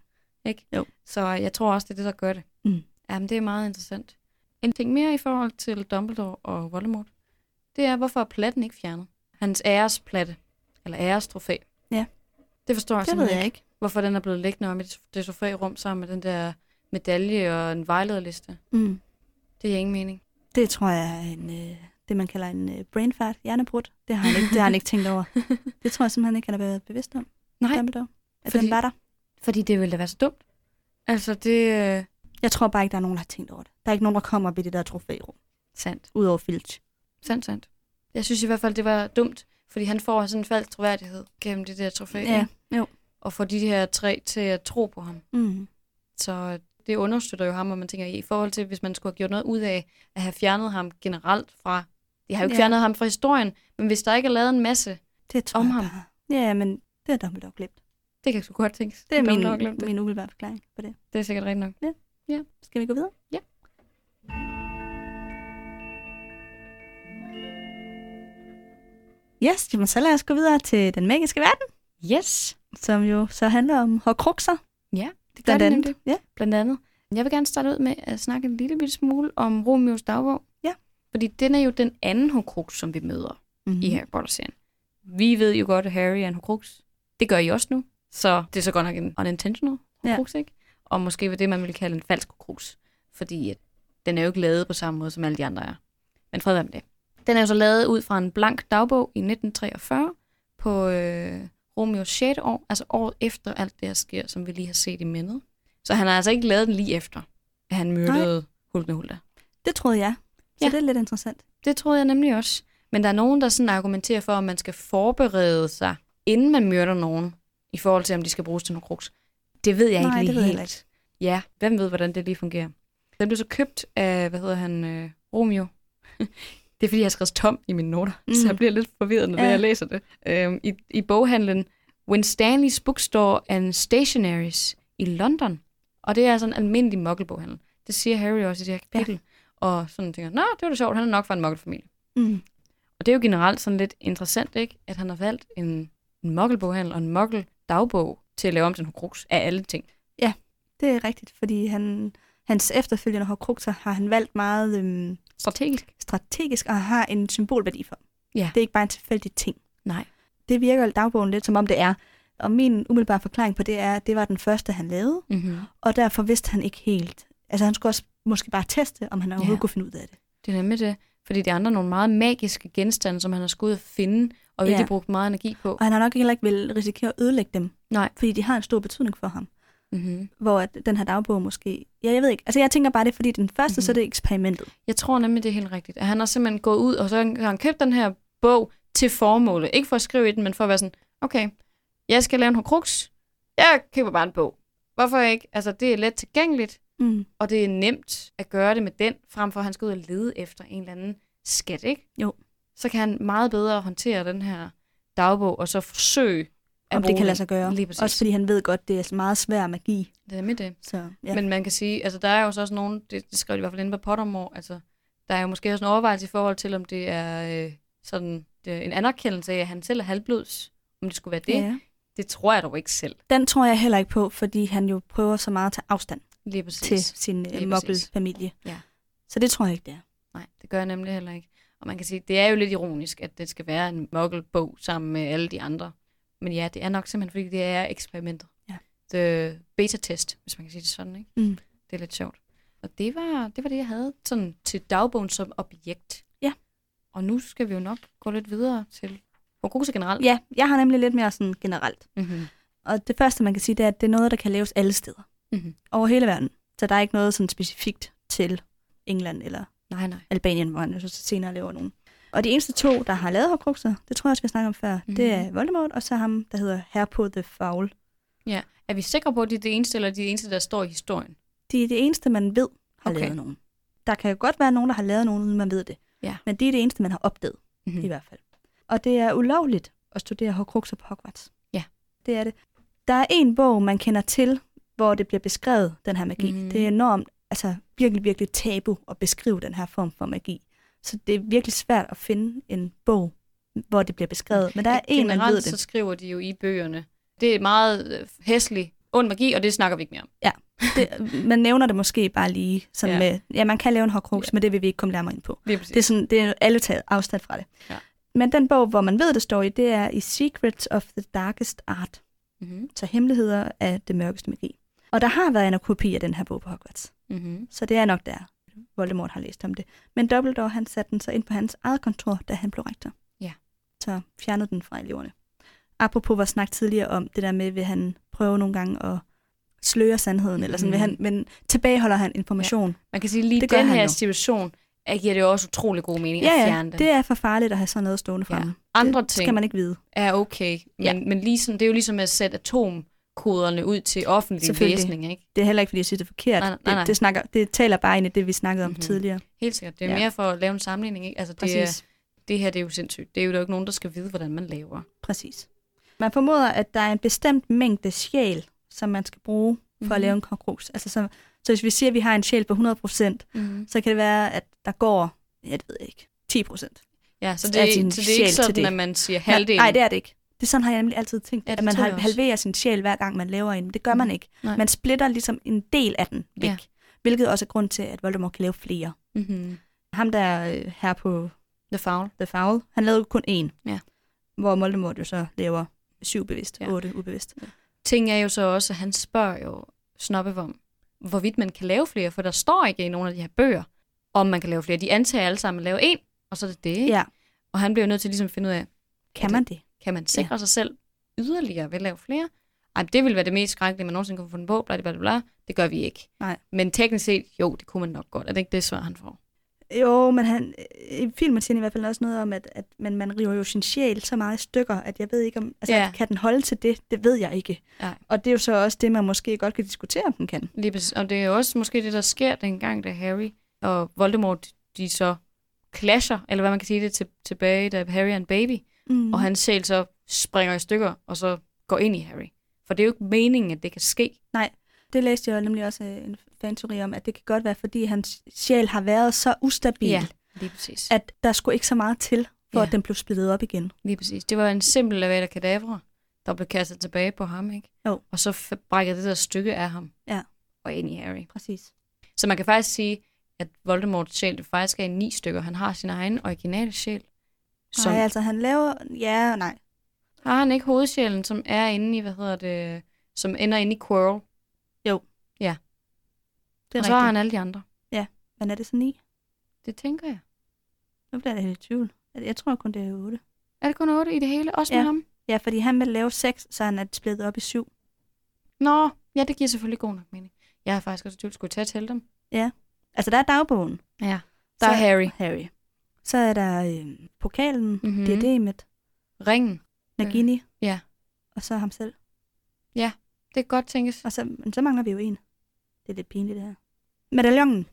Ikke? Jo. Så jeg tror også, det er det, der gør det. Mm. Jamen, det er meget interessant. En ting mere i forhold til Dumbledore og Voldemort, det er, hvorfor er platten ikke fjernet? Hans æresplatte, eller ærestrofæ. Ja. Det forstår jeg Det ved jeg ikke. Hvorfor den er blevet liggende om i det, det trofærum sammen med den der medalje og en vejlederliste. Mm. Det er ingen mening. Det tror jeg er en, øh, det, man kalder en øh, brain fart, hjernebrud. Det har han ikke, det har han ikke tænkt over. Det tror jeg simpelthen ikke, han har været bevidst om. Nej, Dumbledore. At Fordi- den var der. Fordi det ville da være så dumt. Altså, det øh, Jeg tror bare ikke, der er nogen, der har tænkt over det. Der er ikke nogen, der kommer ved det der trofærum, sandt. udover Filch. Sandt, sandt. Jeg synes i hvert fald, det var dumt, fordi han får sådan en falsk troværdighed gennem det der trofæ. Ja, jo. Og får de her tre til at tro på ham. Mm. Så det understøtter jo ham, og man tænker, i forhold til, hvis man skulle have gjort noget ud af at have fjernet ham generelt fra... De har jo ikke Ja. fjernet ham fra historien, men hvis der ikke er lavet en masse, Det tror Om jeg ham. bare. Ja, men det er Dumbledore glemt. det kan sgu godt tænkes. Det er Dumbledore min, har glemt det. min umiddelbare forklaring på det. Det er sikkert rigtigt nok. Skal vi gå videre? Ja. Yes, jamen så lad os gå videre til den magiske verden, Yes. som jo så handler om hårdkrukser. Ja, det gør Blandt det andet. nemlig. Ja. Blandt andet. Jeg vil gerne starte ud med at snakke en lille bitte smule om Romeos dagbog. Fordi den er jo den anden Horcrux, som vi møder Mm-hmm. i Harry Potter-serien. Vi ved jo godt, at Harry er en Horcrux. Det gør I også nu. Så det er så godt nok en unintentional Horcrux, ja. ikke? Og måske vil det, man vil kalde en falsk Horcrux. Fordi at den er jo ikke lavet på samme måde, som alle de andre er. Men fred være med det. Den er jo så lavet ud fra en blank dagbog i 1943 på øh, Romeos 6. år, altså året efter alt det her sker, som vi lige har set i mindet. Så han har altså ikke lavet den lige efter, at han myrdede Hulda Hulda. Det troede jeg. Så Ja. det er lidt interessant. Det troede jeg nemlig også. Men der er nogen, der sådan argumenterer for, at man skal forberede sig, inden man myrder nogen, i forhold til, om de skal bruges til nogle kruks. Det ved jeg Nej, ikke lige det ved jeg heller helt. Ja, hvem ved, hvordan det lige fungerer. Den blev så købt af, hvad hedder han, øh, Romeo. det er, fordi jeg har skrevet tom i mine noter, mm. så Mm. jeg bliver lidt forvirret, når Ja. jeg læser det. Øhm, i, I boghandlen Winstanley's Bookstore and Stationaries i London. Og det er sådan en almindelig muggelboghandel. Det siger Harry også i det her kapitel. Ja. Og sådan tænker, nå, det var da sjovt, han er nok fra en muggelfamilie. Mm. Og det er jo generelt sådan lidt interessant, ikke? At han har valgt en, en muggelboghandel og en muggeldagbog til at lave om til en horcrux af alle ting. Det er rigtigt, fordi han, hans efterfølgende hårdkrukser har han valgt meget øhm, Strategisk. strategisk og har en symbolværdi for. Ja. Det er ikke bare en tilfældig ting. Nej. Det virker dagbogen lidt som om det er. Og min umiddelbare forklaring på det er, at det var den første, han lavede, Mm-hmm. og derfor vidste han ikke helt. Altså han skulle også måske bare teste, om han overhovedet Ja. kunne finde ud af det. Det er nemlig det. Fordi de andre er nogle meget magiske genstande, som han har skulle ud at finde, og virkelig Ja. brugt meget energi på. Og han har nok heller ikke vil risikere at ødelægge dem, Nej. fordi de har en stor betydning for ham. Mm-hmm. Hvor at den her dagbog måske... Ja, jeg ved ikke. Altså jeg tænker bare, det er fordi den første, Mhm. mm-hmm. så er det eksperimentet. Jeg tror nemlig, det er helt rigtigt. At han har simpelthen gået ud, og så har han købt den her bog til formålet. Ikke for at skrive i den, men for at være sådan, okay, jeg skal lave en horcrux. Jeg køber bare en bog. Hvorfor ikke? Altså, det er let tilgængeligt. Mm. Og det er nemt at gøre det med den, frem for at han skal ud og lede efter en eller anden skat, ikke? Jo. Så kan han meget bedre håndtere den her dagbog, og så forsøge at Om det kan lade sig gøre. Lige præcis. Også fordi han ved godt, det er meget svær magi. Det er med det. Så, Ja. Men man kan sige, altså der er jo så også nogen, det, det skrev de i hvert fald inde på Pottermore, altså der er jo måske også en overvejelse i forhold til, om det er øh, sådan det er en anerkendelse af, at han selv er halvblods. Om det skulle være det. ja. Det tror jeg dog ikke selv. Den tror jeg heller ikke på, fordi han jo prøver så meget at tage afstand. Til sin præcis. muggle-familie. Ja. Så det tror jeg ikke, det er. Nej, det gør jeg nemlig heller ikke. Og man kan sige, det er jo lidt ironisk, at det skal være en muggle-bog sammen med alle de andre. Men ja, det er nok simpelthen, fordi det er eksperimentet. Ja. Det beta-test, hvis man kan sige det sådan, ikke? Mm. Det er lidt sjovt. Og det var, det var det, jeg havde sådan til dagbogen som objekt. Ja. Og nu skal vi jo nok gå lidt videre til Horcruxer generelt. Ja, jeg har nemlig lidt mere sådan generelt. Mm-hmm. Og det første, man kan sige, det er, at det er noget, der kan laves alle steder. Mm-hmm. Over hele verden. Så der er ikke noget sådan specifikt til England eller Nej, nej. Albanien, hvor han så senere laver nogen. Og de eneste to, der har lavet Horcruxer, det tror jeg også, vi snakker om før, Mhm. mm. det er Voldemort, og så ham, der hedder Herpo the Foul. Er vi sikre på, at det er det eneste, eller de eneste, der står i historien? De er det eneste, man ved har okay. lavet nogen. Der kan jo godt være nogen, der har lavet nogen, uden man ved det. Ja. Men det er det eneste, man har opdaget, Mm-hmm. i hvert fald. Og det er ulovligt at studere Horcruxer på Hogwarts. Ja. Det er det. Der er en bog, man kender til, hvor det bliver beskrevet, den her magi. Mm. Det er enormt, altså virkelig, virkelig tabu at beskrive den her form for magi. Så det er virkelig svært at finde en bog, hvor det bliver beskrevet. Men der er en, man ved det. så skriver de jo i bøgerne. Det er meget øh, hæslig, ond magi, og det snakker vi ikke mere om. det. Man nævner det måske bare lige sådan Ja. ja. med, ja, man kan lave en Horcrux, Ja. ja. men det vil vi ikke komme nærmere ind på. Lige præcis. Det er, sådan, det er alle taget afstand fra det. Ja. Men den bog, hvor man ved, det står i, det er i Secrets of the Darkest Art. Mm-hmm. Så hemmeligheder af det mørkeste magi. Og der har været en kopi af den her bog på Hogwarts. Mm-hmm. Så det er nok der, Voldemort har læst om det. Men Dumbledore, han satte den så ind på hans eget kontor, da han blev rektor. Ja. Så fjernede den fra eleverne. Apropos vores snak tidligere om det der med, vil han prøve nogle gange at sløre sandheden, eller sådan, vil han, men tilbageholder han information. Man kan sige, lige Det den her situation, er, giver det jo også utrolig god mening Ja, at ja, fjerne den. det er for farligt at have sådan noget stående Ja. fremme. Andre det ting skal man ikke vide. er okay, men, Ja. men ligesom, det er jo ligesom at sætte atomkoderne ud til offentlig læsning, ikke? Det er heller ikke, fordi jeg siger, det er forkert. Nej, nej, nej. Det, det, snakker, det taler bare ind i det, vi snakkede om Mhm. tidligere. Helt sikkert. Det er Ja. mere for at lave en sammenligning, ikke? Altså, det, er, Præcis. det her det er jo sindssygt. Det er jo der er ikke nogen, der skal vide, hvordan man laver. Præcis. Man formoder, at der er en bestemt mængde sjæl, som man skal bruge for Mhm. at lave en konkurrens. Altså, så, så hvis vi siger, at vi har en sjæl på 100%, Mm-hmm. så kan det være, at der går, jeg ved ikke, 10%. Ja, så det, er, så det er ikke sådan, det. at man siger halvdelen. Nej, det er det ikke. Det er sådan, har jeg nemlig altid tænkt, Ja, at man halverer sin sjæl, hver gang man laver en. Men det gør man Mhm. ikke. Nej. Man splitter ligesom en del af den væk. Ja. Hvilket også er grund til, at Voldemort kan lave flere. Mm-hmm. Ham der øh, her på The Foul. The Foul, han lavede kun én. Ja. Hvor Voldemort jo så laver syv bevidst, Ja. otte ubevidst. Ting er jo så også, at han spørger jo Snobbevom, hvorvidt man kan lave flere, for der står ikke i nogle af de her bøger, om man kan lave flere. De antager alle sammen at lave en, og så er det det. ikke? Ja, Og han bliver jo nødt til ligesom at finde ud af, kan man det? Kan man sikre ja. sig selv yderligere ved at lave flere? Ej, det vil være det mest skrækkelige, man nogensinde kan få fundet på, bla, bla, bla, bla. Det gør vi ikke. Nej. Men teknisk set, jo, det kunne man nok godt. Er det ikke det svar, han får? Jo, men han, i filmen siger i hvert fald også noget om, at, at man, man river jo sin sjæl så meget i stykker, at jeg ved ikke om, altså Ja. kan den holde til det? Det ved jeg ikke. Nej. Og det er jo så også det, man måske godt kan diskutere, om den kan. Lige. Og det er jo også måske det, der sker dengang, da Harry og Voldemort, de så clasher, eller hvad man kan sige det til, tilbage, da Harry er en baby, Mm. og hans sjæl så springer i stykker, og så går ind i Harry. For det er jo ikke meningen, at det kan ske. Det læste jeg nemlig også øh, en fanteori om, at det kan godt være, fordi hans sjæl har været så ustabil, Ja, lige præcis. at der skulle ikke så meget til, for Ja. at den blev splittet op igen. Lige præcis. Det var en simpel Avada Kedavra, der blev kastet tilbage på ham, ikke? Jo. Og så brækkede det der stykke af ham. Ja. Og ind i Harry. Præcis. Så man kan faktisk sige, at Voldemorts sjæl faktisk er i ni stykker. Han har sin egen originale sjæl. Som... Nej, altså han laver... Ja og nej. Har han ikke hovedsjælen, som er inde i, hvad hedder det, som ender inde i Quirrell? Det er og så har han alle de andre. Men er det så ni? Det tænker jeg. Nu bliver jeg helt i tvivl. Jeg tror kun, det er otte. Er det kun otte i det hele? Også med Ja. ham? Ja, fordi han vil lave seks, så han er splittet op i syv. Nå, ja, det giver selvfølgelig god nok mening. Jeg har faktisk også tvivl, skulle tage tælle dem? Altså, der er dagbogen. Ja. Der er Så- Harry. Harry. Så er der øh, pokalen, Mhm. mm-hmm. diademet, Ringen. Nagini. Ja. Og så ham selv. Det kan godt tænkes. Og så, men så mangler vi jo en. Det er lidt pinligt, det her. Medaljongen.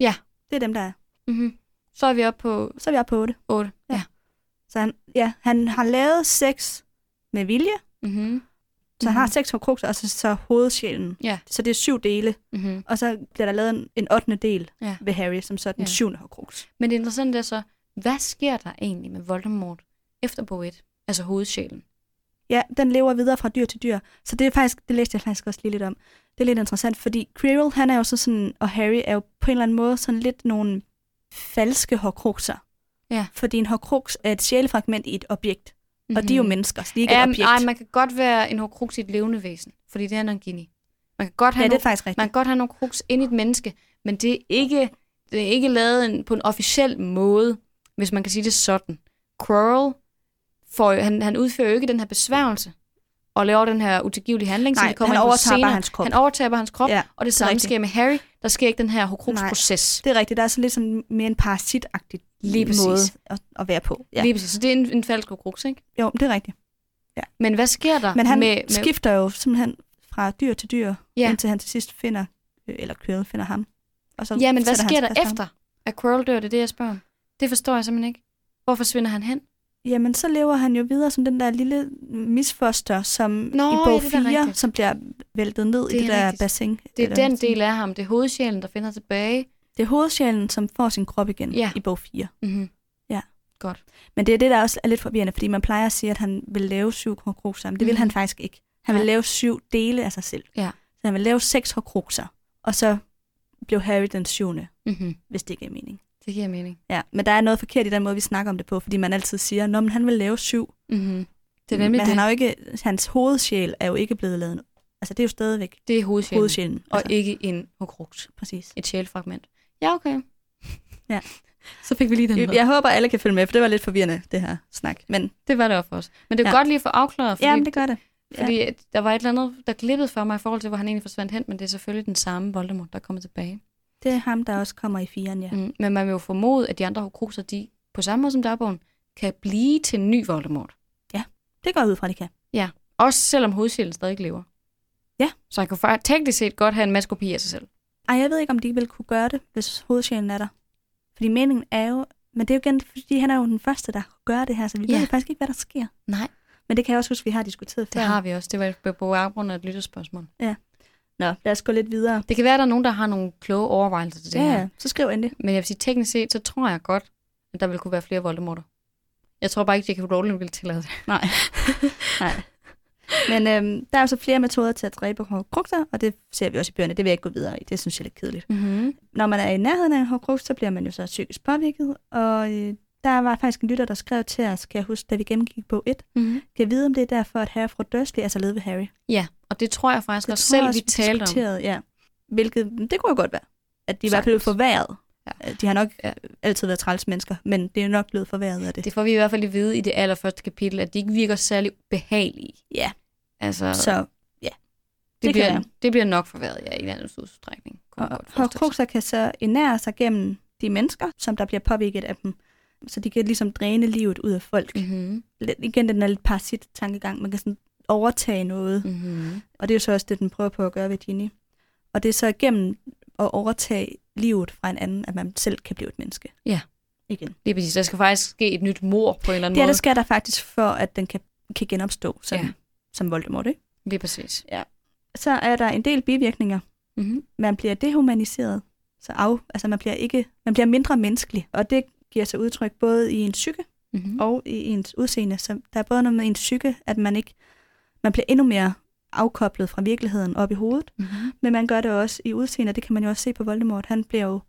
Ja. Det er dem, der er. Mm-hmm. Så er vi oppe på Så er vi oppe på otte. 8. Ja. Ja. Så han, ja, han har lavet seks med vilje. Mm-hmm. Så han har seks horcruxer, og så, så hovedsjælen. Ja. Så det er syv dele. Mm-hmm. Og så bliver der lavet en, en 8. del Ja. ved Harry, som så er den Ja. syvende horcrux. Men det interessante er så, hvad sker der egentlig med Voldemort efter bog 1? Altså hovedsjælen. Ja, den lever videre fra dyr til dyr. Så det er faktisk, det læste jeg faktisk også lige lidt om. Det er lidt interessant, fordi Quirrell, han er jo så sådan, og Harry er jo på en eller anden måde sådan lidt nogle falske horcruxer. Ja. Fordi en horcrux er et sjælefragment i et objekt, mm-hmm. og de er jo mennesker, så de er ikke ja, et objekt. Ej, man kan godt være en horcrux i et levende væsen, fordi det er Nangini. Man kan godt have, ja, det er nogle, faktisk rigtigt. man kan godt have nogle horcrux ind i et menneske, men det er ikke, det er ikke lavet en, på en officiel måde, hvis man kan sige det sådan. Quirrell, får, han, han udfører jo ikke den her besværgelse, og laver den her utilgivelige handling, Nej, vi kommer han overtager senere. bare hans krop. Han overtager bare hans krop, Ja, og det er samme rigtigt. sker med Harry. Der sker ikke den her horcrux-proces. Det er rigtigt. Der er så lidt sådan mere en parasitagtig Lige præcis. måde at, at være på. Ja. Lige præcis. Så det er en, en falsk horcrux, ikke? Jo, det er rigtigt. Men hvad sker der Men han med, skifter jo simpelthen fra dyr til dyr, Ja. indtil han til sidst finder, øh, eller Quirrell finder ham. Og så Ja, men hvad sker der på ham. efter, at Quirrell dør? Det er det, jeg spørger om. Det forstår jeg simpelthen ikke. Hvor forsvinder han hen? Jamen, så lever han jo videre som den der lille misfoster, som Nå, i ja, bog det er da 4, rigtigt. som bliver væltet ned Det i det der rigtigt. bassin. Det er den del af ham. Det er hovedsjælen, der finder tilbage. Det er hovedsjælen, som får sin krop igen Ja. i bog 4. Mm-hmm. Ja. Godt. Men det er det, der også er lidt forvirrende, fordi man plejer at sige, at han vil lave syv horcruxer, men det vil Mhm. han faktisk ikke. Han vil Nej. lave syv dele af sig selv. Ja. Så han vil lave seks horcruxer, og så blev Harry den syvende, Mm-hmm. hvis det giver mening. Det giver mening. Ja, men der er noget forkert i den måde, vi snakker om det på, fordi man altid siger, at han vil lave syv. Mm-hmm. Det er nemlig men det. han har jo ikke, hans hovedsjæl er jo ikke blevet lavet. Altså, det er jo stadigvæk Det er hovedsjælen. hovedsjælen. Og Altså, ikke en horcrux. præcis. Et sjælfragment. Ja, okay. Ja. Så fik vi lige den Jeg, med. jeg håber, alle kan følge med, for det var lidt forvirrende, det her snak. Men Det var det også for os. Men det er Ja. ja. godt lige at få afklaret, fordi ja, men det gør det. Ja. Fordi der var et eller andet, der glippede for mig i forhold til, hvor han egentlig forsvandt hen, men det er selvfølgelig den samme Voldemort, der er kommet tilbage. Det er ham, der også kommer i firen, ja. Ja. Mm, men man vil jo formode, at de andre Horcruxer, de på samme måde som dagbogen, kan blive til en ny Voldemort. Det går ud fra, de kan. Også selvom hovedsjælen stadig lever. Ja. Så han kunne faktisk teknisk set godt have en masse kopi af sig selv. Ej, jeg ved ikke, om de vil kunne gøre det, hvis hovedsjælen er der. Fordi meningen er jo... Men det er jo igen, fordi han er jo den første, der gøre det her, så vi Ja. ved faktisk ikke, hvad der sker. Nej, Men det kan jeg også huske, vi har diskuteret det før. har vi også. Det var på- baggrund af et lytterspørgsmål. Nå, lad os gå lidt videre. Det kan være, at der er nogen, der har nogle kloge overvejelser til det Ja, her. ja, så skriv endelig. Men jeg vil sige, teknisk set, så tror jeg godt, at der vil kunne være flere Voldemorter. Jeg tror bare ikke, J.K. Rowling vil tillade det. Nej. Nej. Men øhm, der er jo så flere metoder til at dræbe hårdkrukser, og det ser vi også i bøgerne. Det vil jeg ikke gå videre i. Det synes jeg er lidt kedeligt. Mm-hmm. Når man er i nærheden af en hårdkruks, så bliver man jo så psykisk påvirket. Og øh, der var faktisk en lytter, der skrev til os, kan jeg huske, da vi gennemgik bog 1. Mm-hmm. Kan jeg vide, om det er derfor, at Harry fra Dursley er så led ved Harry? Ja, og det tror jeg faktisk Det også selv, også, vi talte om. Ja. Hvilket, det kunne jo godt være. At de i hvert fald blev forværret. Ja. De har nok Ja. altid været træls mennesker, men det er nok blevet forværret af det. Det får vi i hvert fald at vide i det allerførste kapitel, at de ikke virker særlig behagelige. Ja, Altså, så det, det det, bliver, være. det bliver nok forværet, ja, i en anden udstrækning. Og hårdkrukser kan så ernære sig gennem de mennesker, som der bliver påvirket af dem. Så de kan ligesom dræne livet ud af folk. Mhm, Lidt- Igen den er lidt parasit-tankegang. Man kan sådan overtage noget. mhm. Og det er jo så også det, den prøver på at gøre ved Ginny. Og det er så igennem at overtage livet fra en anden, at man selv kan blive et menneske. Ja. Igen. Lige præcis. Der skal faktisk ske et nyt mor på en eller anden Det er måde. der skal der faktisk for, at den kan, kan genopstå som, Ja. Ja. som Voldemort. Ikke? Lige præcis. Så er der en del bivirkninger. Mm-hmm. Man bliver dehumaniseret. Så af, altså man bliver, ikke, man bliver mindre menneskelig. Og det giver sig udtryk både i ens psyke Mm-hmm. og i ens udseende. Så der er både noget med ens psyke, at man ikke man bliver endnu mere afkoblet fra virkeligheden op i hovedet. Mm-hmm. Men man gør det også i udseende, det kan man jo også se på Voldemort. Han bliver jo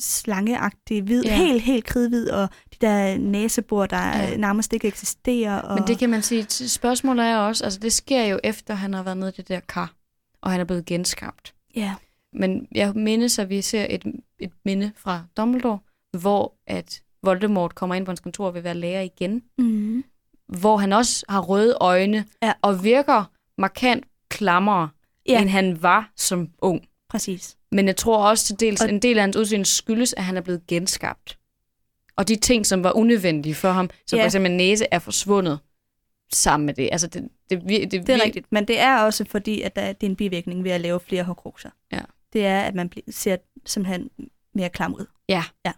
slangeagtig, hvid, Ja. helt, helt kridhvid, og de der næsebor, der Ja. nærmest ikke eksisterer. Og... Men det kan man sige, spørgsmålet er også, altså det sker jo efter, han har været nede i det der kar, og han er blevet genskabt. Ja, Men jeg mindes, at vi ser et, et minde fra Dumbledore, hvor at Voldemort kommer ind på hans kontor og vil være lærer igen, mm. hvor han også har røde øjne Ja. og virker markant klammere. Ja. end han var som ung. præcis. Men jeg tror også til dels, Og- en del af hans udseende skyldes, at han er blevet genskabt. Og de ting, som var unødvendige for ham, som Ja. for eksempel en næse, er forsvundet sammen med det. Altså, det, det, det, det, Det er rigtigt, men det er også fordi, at der, det er en bivirkning ved at lave flere hårdkrukser. Ja. Det er, at man ser simpelthen mere klam ud. Ja. ja.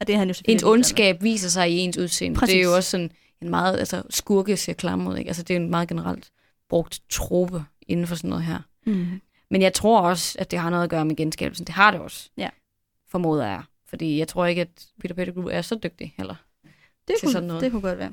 Og det er han jo Ens ondskab viser sig i ens udseende. Præcis. Det er jo også sådan en meget, altså skurke ser klam ud, ikke? Altså det er jo en meget generelt brugt trope inden for sådan noget her. Mm. Men jeg tror også, at det har noget at gøre med genskabelsen. Det har det også. Ja. Formoder jeg. Fordi jeg tror ikke, at Peter Pettigrew er så dygtig heller. Det, til sådan kunne, noget. det kunne godt være.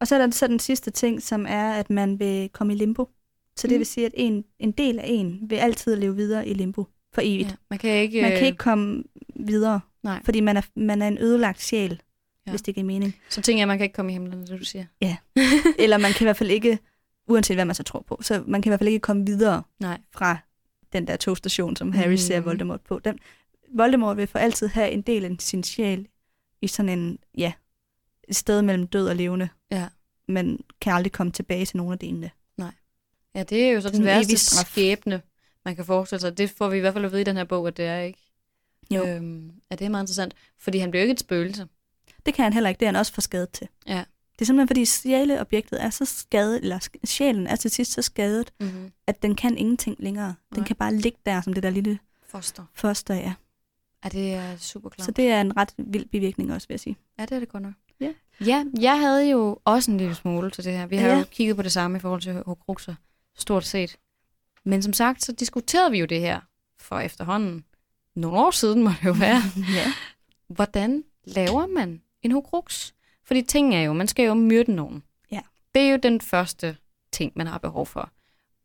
Og så er der så den sidste ting, som er, at man vil komme i limbo. Så det Mm. vil sige, at en, en del af en vil altid leve videre i limbo for evigt. Ja, man kan ikke... Man kan ikke komme videre, Nej. fordi man er, man er en ødelagt sjæl, Ja. ja. hvis det giver mening. Så tænker jeg, at man kan ikke komme i himlen, det du siger. Eller man kan i hvert fald ikke, uanset hvad man så tror på, så man kan i hvert fald ikke komme videre Nej. fra den der togstation, som Harry mm. ser. Voldemort på. Den, Voldemort vil for altid have en del af sin sjæl i sådan en, ja, et sted mellem død og levende, Ja. men kan aldrig komme tilbage til nogen af delene. Ja, det er jo så den Sådan en værste skæbne, man kan forestille sig. Det får vi i hvert fald at vide i den her bog, at det er ikke. Jo. Øhm, ja, det er meget interessant. Fordi han bliver jo ikke et spøgelse. Det kan han heller ikke, det er han også for skadet til. Ja. Det er simpelthen fordi sjæleobjektet er så skadet, eller sjælen er til sidst så skadet, Mm-hmm. at den kan ingenting længere. Den Nej. kan bare ligge der som det der lille Foster. foster, ja. Ja, det er super klart. Så det er en ret vild bivirkning også, vil jeg sige. Ja, det er det godt nok. Ja. ja, jeg havde jo også en lille smule til det her. Vi har Ja. jo kigget på det samme i forhold til Horcruxer, stort set. Men som sagt, så diskuterede vi jo det her for efterhånden nogle år siden, må det jo være. ja. Hvordan laver man en Horcrux? Fordi ting er jo, man skal jo myrde nogen. Ja. Det er jo den første ting, man har behov for.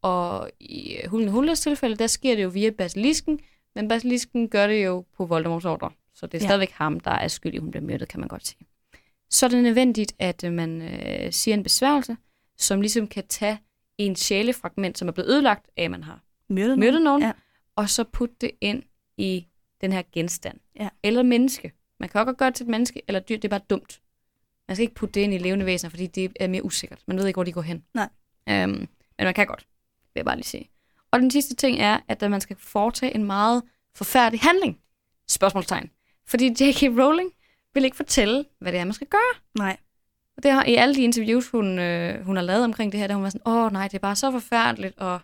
Og i Hulen Hulles tilfælde, der sker det jo via basilisken, men basilisken gør det jo på Voldemorts ordre. Så det er Ja. stadigvæk ham, der er skyld i, at hun bliver myrdet, kan man godt sige. Så er det nødvendigt, at øh, man øh, siger en besværgelse, som ligesom kan tage en sjælefragment, som er blevet ødelagt af, at man har Myrdet, myrdet nogen, Ja. og så putte det ind i den her genstand. Ja. Eller menneske. Man kan også godt gøre det til et menneske, eller dyr, det er bare dumt. Man skal ikke putte det ind i levende væsener, fordi det er mere usikkert. Man ved ikke, hvor de går hen. Nej. Øhm, Men man kan godt, vil jeg bare lige sige. Og den sidste ting er, at man skal foretage en meget forfærdelig handling. Spørgsmålstegn. Fordi J.K. Rowling vil ikke fortælle, hvad det er, man skal gøre. Nej. Og det har, i alle de interviews, hun, øh, hun har lavet omkring det her, der hun var sådan, åh nej, det er bare så forfærdeligt, og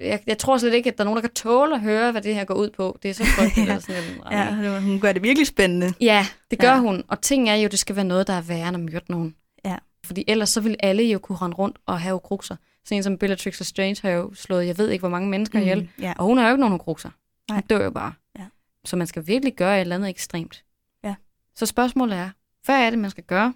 jeg, jeg tror slet ikke, at der er nogen, der kan tåle at høre, hvad det her går ud på. Det er så frygteligt. Ja. sådan, lidt. Ja, hun gør det virkelig spændende. ja, det gør Ja. hun. Og ting er jo, det skal være noget, der er værre end at myrde nogen. Ja. Fordi ellers så vil alle jo kunne rende rundt og have krukser. Sådan en som Bellatrix Lestrange har jo slået, jeg ved ikke, hvor mange mennesker ihjel. Mm, ja. Og hun har jo ikke nogen krukser. Nej. Hun dør jo bare. Ja. Så man skal virkelig gøre et eller andet ekstremt. Ja. Så spørgsmålet er, hvad er det, man skal gøre?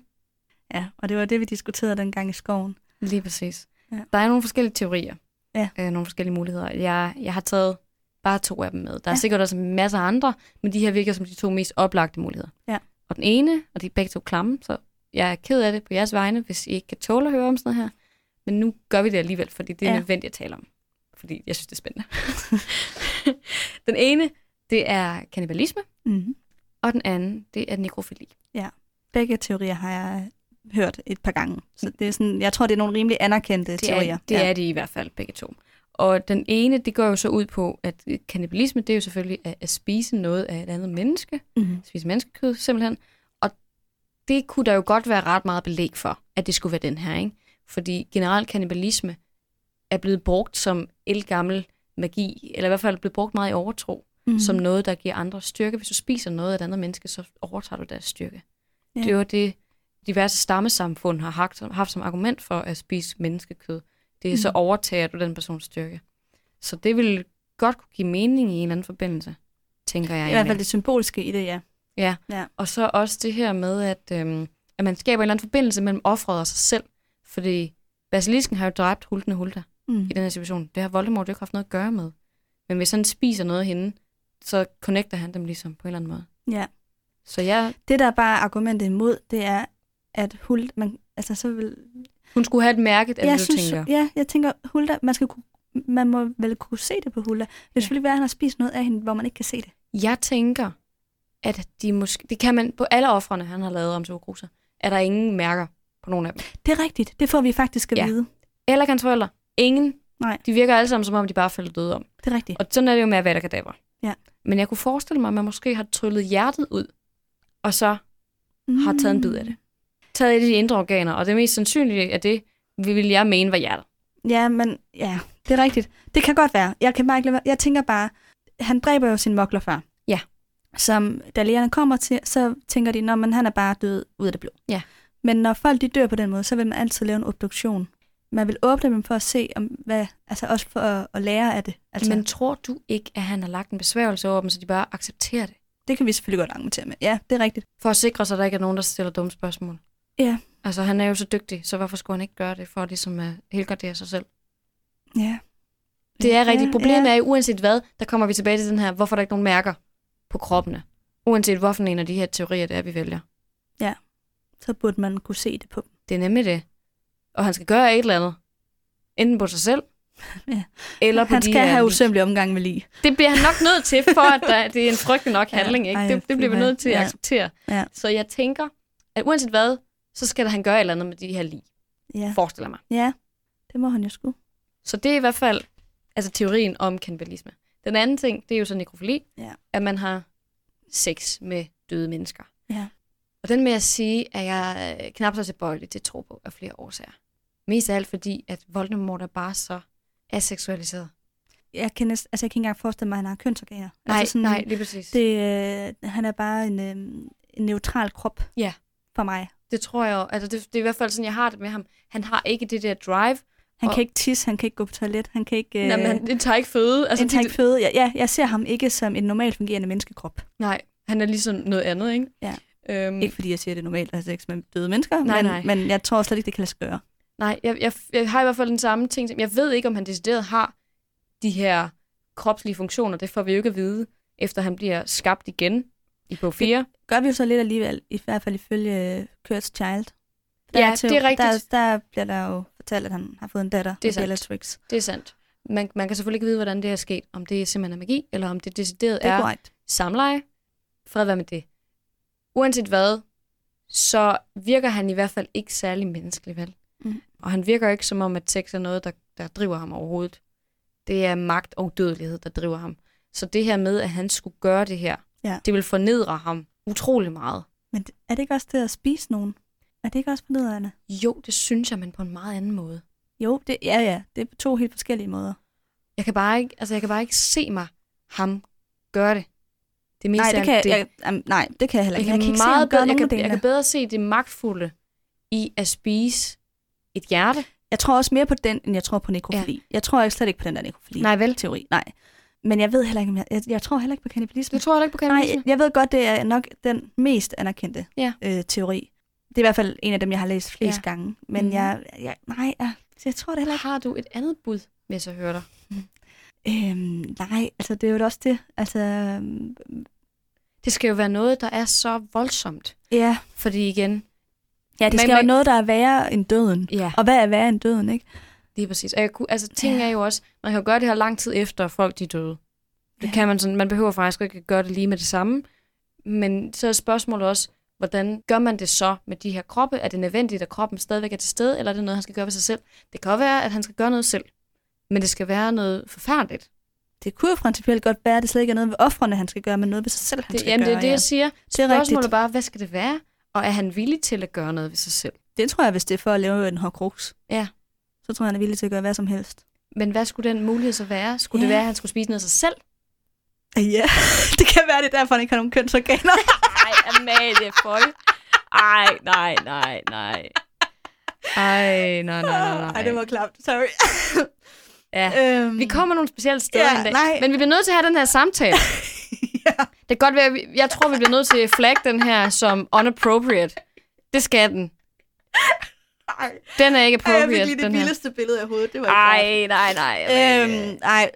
ja, og det var det, vi diskuterede dengang i skoven. Lige præcis. Ja. Der er nogle forskellige teorier. Ja. Øh, nogle forskellige muligheder. Jeg, jeg har taget bare to af dem med. Der er Ja. sikkert også en masse andre, men de her virker som de to mest oplagte muligheder. Ja. Og den ene, og de er begge to klamme, så jeg er ked af det på jeres vegne, hvis I ikke kan tåle at høre om sådan noget her. Men nu gør vi det alligevel, fordi det er Ja. ja. nødvendigt at tale om. Fordi jeg synes, det er spændende. den ene, det er kannibalisme, Mm. og den anden, det er nekrofili. Begge teorier har jeg hørt et par gange. Så det er sådan, jeg tror, det er nogle rimelig anerkendte Det teorier. er, det ja. er de i hvert fald begge to. Og den ene, det går jo så ud på, at kannibalisme, det er jo selvfølgelig at, at spise noget af et andet menneske. Mm. Spise menneskekød, simpelthen. Og det kunne der jo godt være ret meget belæg for, at det skulle være den her, ikke? Fordi generelt kannibalisme er blevet brugt som elgammel magi, eller i hvert fald blevet brugt meget i overtro, Mm. mm. som noget, der giver andre styrke. Hvis du spiser noget af et andet menneske, så overtager du deres styrke. Ja. Det var det, diverse stammesamfund har haft, haft som argument for at spise menneskekød. Det er mm. så overtager du den persons styrke. Så det vil godt kunne give mening i en eller anden forbindelse, tænker jeg I hvert fald det symboliske i det, ja. Ja. Ja. Og så også det her med, at, øhm, at man skaber en eller anden forbindelse mellem offeret og sig selv. Fordi basilisken har jo dræbt Hulten og Hulda Mm. i den her situation. Det har Voldemort jo ikke haft noget at gøre med. Men hvis han spiser noget af hende, så connecter han dem ligesom på en eller anden måde. Ja. Så jeg, Det, der er bare argumentet imod, det er, at Hulda, man, altså så vil... hun skulle have et mærke, er det, jeg du synes, tænker. ja, jeg tænker, Hulda, man, skal kunne, man må vel kunne se det på Hulda. Det vil Ja. selvfølgelig være, at han har spist noget af hende, hvor man ikke kan se det. Jeg tænker, at de måske, det kan man på alle offrene, han har lavet om Sokruser, er der ingen mærker på nogen af dem. Det er rigtigt. Det får vi faktisk at Ja. vide. Eller hans forældre. Ingen. Nej. De virker alle sammen, som om de bare falder døde om. Det er rigtigt. Og sådan er det jo med Avada Kedavra. Ja. Men jeg kunne forestille mig, at man måske har tryllet hjertet ud, og så har taget en bid af det. Taget et af de indre organer, og det mest sandsynlige af det, vil jeg mene var hjertet. Ja, men ja, det er rigtigt. Det kan godt være. Jeg, kan bare ikke lade jeg tænker bare, han dræber jo sin mokler før. Ja. Som da lægerne kommer til, så tænker de, at han er bare død ud af det blå. Ja. Men når folk de dør på den måde, så vil man altid lave en obduktion. Man vil åbne dem for at se, om hvad, altså også for at, at lære af det. Altså, Men tror du ikke, at han har lagt en besværgelse over dem, så de bare accepterer det? det kan vi selvfølgelig godt argumentere med. Ja, det er rigtigt. For at sikre sig, at der ikke er nogen, der stiller dumme spørgsmål. Ja. Altså, han er jo så dygtig, så hvorfor skulle han ikke gøre det, for ligesom at helgardere sig selv? Ja. Det er rigtigt. Problemet ja. er jo, uanset hvad, der kommer vi tilbage til den her, hvorfor er der ikke nogen mærker på kroppene? Uanset hvorfor en af de her teorier, det er, vi vælger. Så burde man kunne se det på dem. Det er nemlig det. Og han skal gøre et eller andet. Enten på sig selv, Ja. eller på Han de skal her have lig. usømmelig omgang med lige. Det bliver han nok nødt til, for at der, det er en frygtelig nok Ja. handling. Ikke? Ej, det, det bliver vi nødt til at Ja. acceptere. Ja. Så jeg tænker, at uanset hvad, så skal han gøre et eller andet med de her lig. Ja. Forestiller mig. ja, det må han jo sgu. Så det er i hvert fald altså teorien om kannibalisme. Den anden ting, det er jo så nekrofili, Ja. at man har sex med døde mennesker. Ja. Og den med at sige, at jeg øh, knap så tilbøjelig til at tro på af flere årsager. Mest af alt fordi, at Voldemort er bare så aseksualiseret. Jeg kan, næsten, altså, jeg kan ikke engang forestille mig, at han har kønsorganer. Nej, altså nej, lige præcis. Det, øh, han er bare en, øh, en neutral krop Ja. for mig. Det tror jeg. Altså, det, det er i hvert fald sådan, jeg har det med ham. Han har ikke det der drive. Han Og- kan ikke tisse, han kan ikke gå på toilet, han kan ikke... Øh, Nej, men han, det tager ikke føde. altså, han tager de- ikke føde. Ja, ja, jeg ser ham ikke som en normalt fungerende menneskekrop. Nej, han er ligesom noget andet, ikke? Ja. Øhm, Ikke fordi jeg siger, at det er normalt at have sex med døde mennesker, Nej, men, nej. men jeg tror slet ikke, det kan lade sig gøre. Nej, jeg, jeg, jeg har i hvert fald den samme ting. som- Jeg ved ikke, om han decideret har de her kropslige funktioner. Det får vi jo ikke at vide, efter han bliver skabt igen i bog 4. Gør vi jo så lidt alligevel, i hvert fald ifølge øh, Kurt's Child. Ja, til- det er rigtigt. Der, der bliver der jo fortalt, at han har fået en datter Det er sandt. Bellatrix. Det er sandt. Man, man kan selvfølgelig ikke vide, hvordan det er sket. Om det simpelthen er magi, eller om det decideret Det er er korrekt. samleje. Fred være med det. Uanset hvad, så virker han i hvert fald ikke særlig menneskelig, vel? Mm. Og han virker ikke som om, at sex er noget, der, der driver ham overhovedet. Det er magt og dødelighed, der driver ham. Så det her med, at han skulle gøre det her, Ja. det vil fornedre ham utrolig meget. Men er det ikke også det at spise nogen? Er det ikke også fornedrende? Jo, det synes jeg, men på en meget anden måde. Jo, det, ja, ja. Det er på to helt forskellige måder. Jeg kan bare ikke, altså jeg kan bare ikke se mig ham gøre det. Det meste Nej, det kan, det, jeg, jeg, nej, det kan jeg heller jeg ikke. kan, Jeg kan ikke se meget bedre, jeg, kan, jeg kan bedre se det magtfulde i at spise et hjerte. Jeg tror også mere på den, end jeg tror på nekrofili. Ja. Jeg tror slet ikke på den der nekrofili. Nej, vel? Teori. Nej. Men jeg ved heller ikke, om jeg, jeg, jeg tror heller ikke på kannibalisme. Du tror heller ikke på Nej, kannibalisme? jeg ved godt, det er nok den mest anerkendte Ja. øh, teori. Det er i hvert fald en af dem, jeg har læst flest Ja. gange. Men Mhm. jeg, jeg, nej, jeg, jeg tror det heller ikke. Har du et andet bud, hvis jeg hører dig? Øhm, nej, altså det er jo også det. Altså, øhm, Det skal jo være noget, der er så voldsomt. ja. Fordi igen, ja, det Men- skal jo men- noget, der er værre end døden. ja, Og hvad er værre end døden, ikke? Lige præcis. Og jeg kunne, altså, ting er jo også, man kan jo gøre det her lang tid efter folk de er døde. Det kan man sådan, man behøver faktisk ikke at gøre det lige med det samme. Men så er spørgsmålet også, hvordan gør man det så med de her kroppe? Er det nødvendigt, at kroppen stadigvæk er til stede, eller er det noget, han skal gøre ved sig selv? Det kan være, at han skal gøre noget selv, men det skal være noget forfærdeligt. Det kunne jo principielt godt være, at det slet ikke er noget ved offrene, han skal gøre, men noget ved sig selv, han Det, skal jamen, gøre. det er det, jeg siger. Det er Spørgsmålet er rigtigt. bare, hvad skal det være? Og er han villig til at gøre noget ved sig selv? Det tror jeg, hvis det er for at lave en horcrux. Ja. Så tror jeg, han er villig til at gøre hvad som helst. Men hvad skulle den mulighed så være? Skulle det Ja. være, at han skulle spise noget af sig selv? Ja, det kan være, det er derfor, han ikke har nogen kønsorganer. Ej, Amalie, føj. Ej, nej, nej, nej. Ej, nej, nej, nej, nej. Ej, det var klapt. Sorry. Ja. øhm, Vi kommer nogle specielle steder Ja, en dag. nej. Men vi bliver nødt til at have den her samtale. ja. Det kan godt være, vi- jeg tror, vi bliver nødt til at flag den her som unappropriate. Det skal den. Ej, Den er ikke Ej, jeg fik appropriate, lige det den her. vildeste billede af hovedet. Det var ikke Ej, nej, nej. Amalie. Øhm, ej.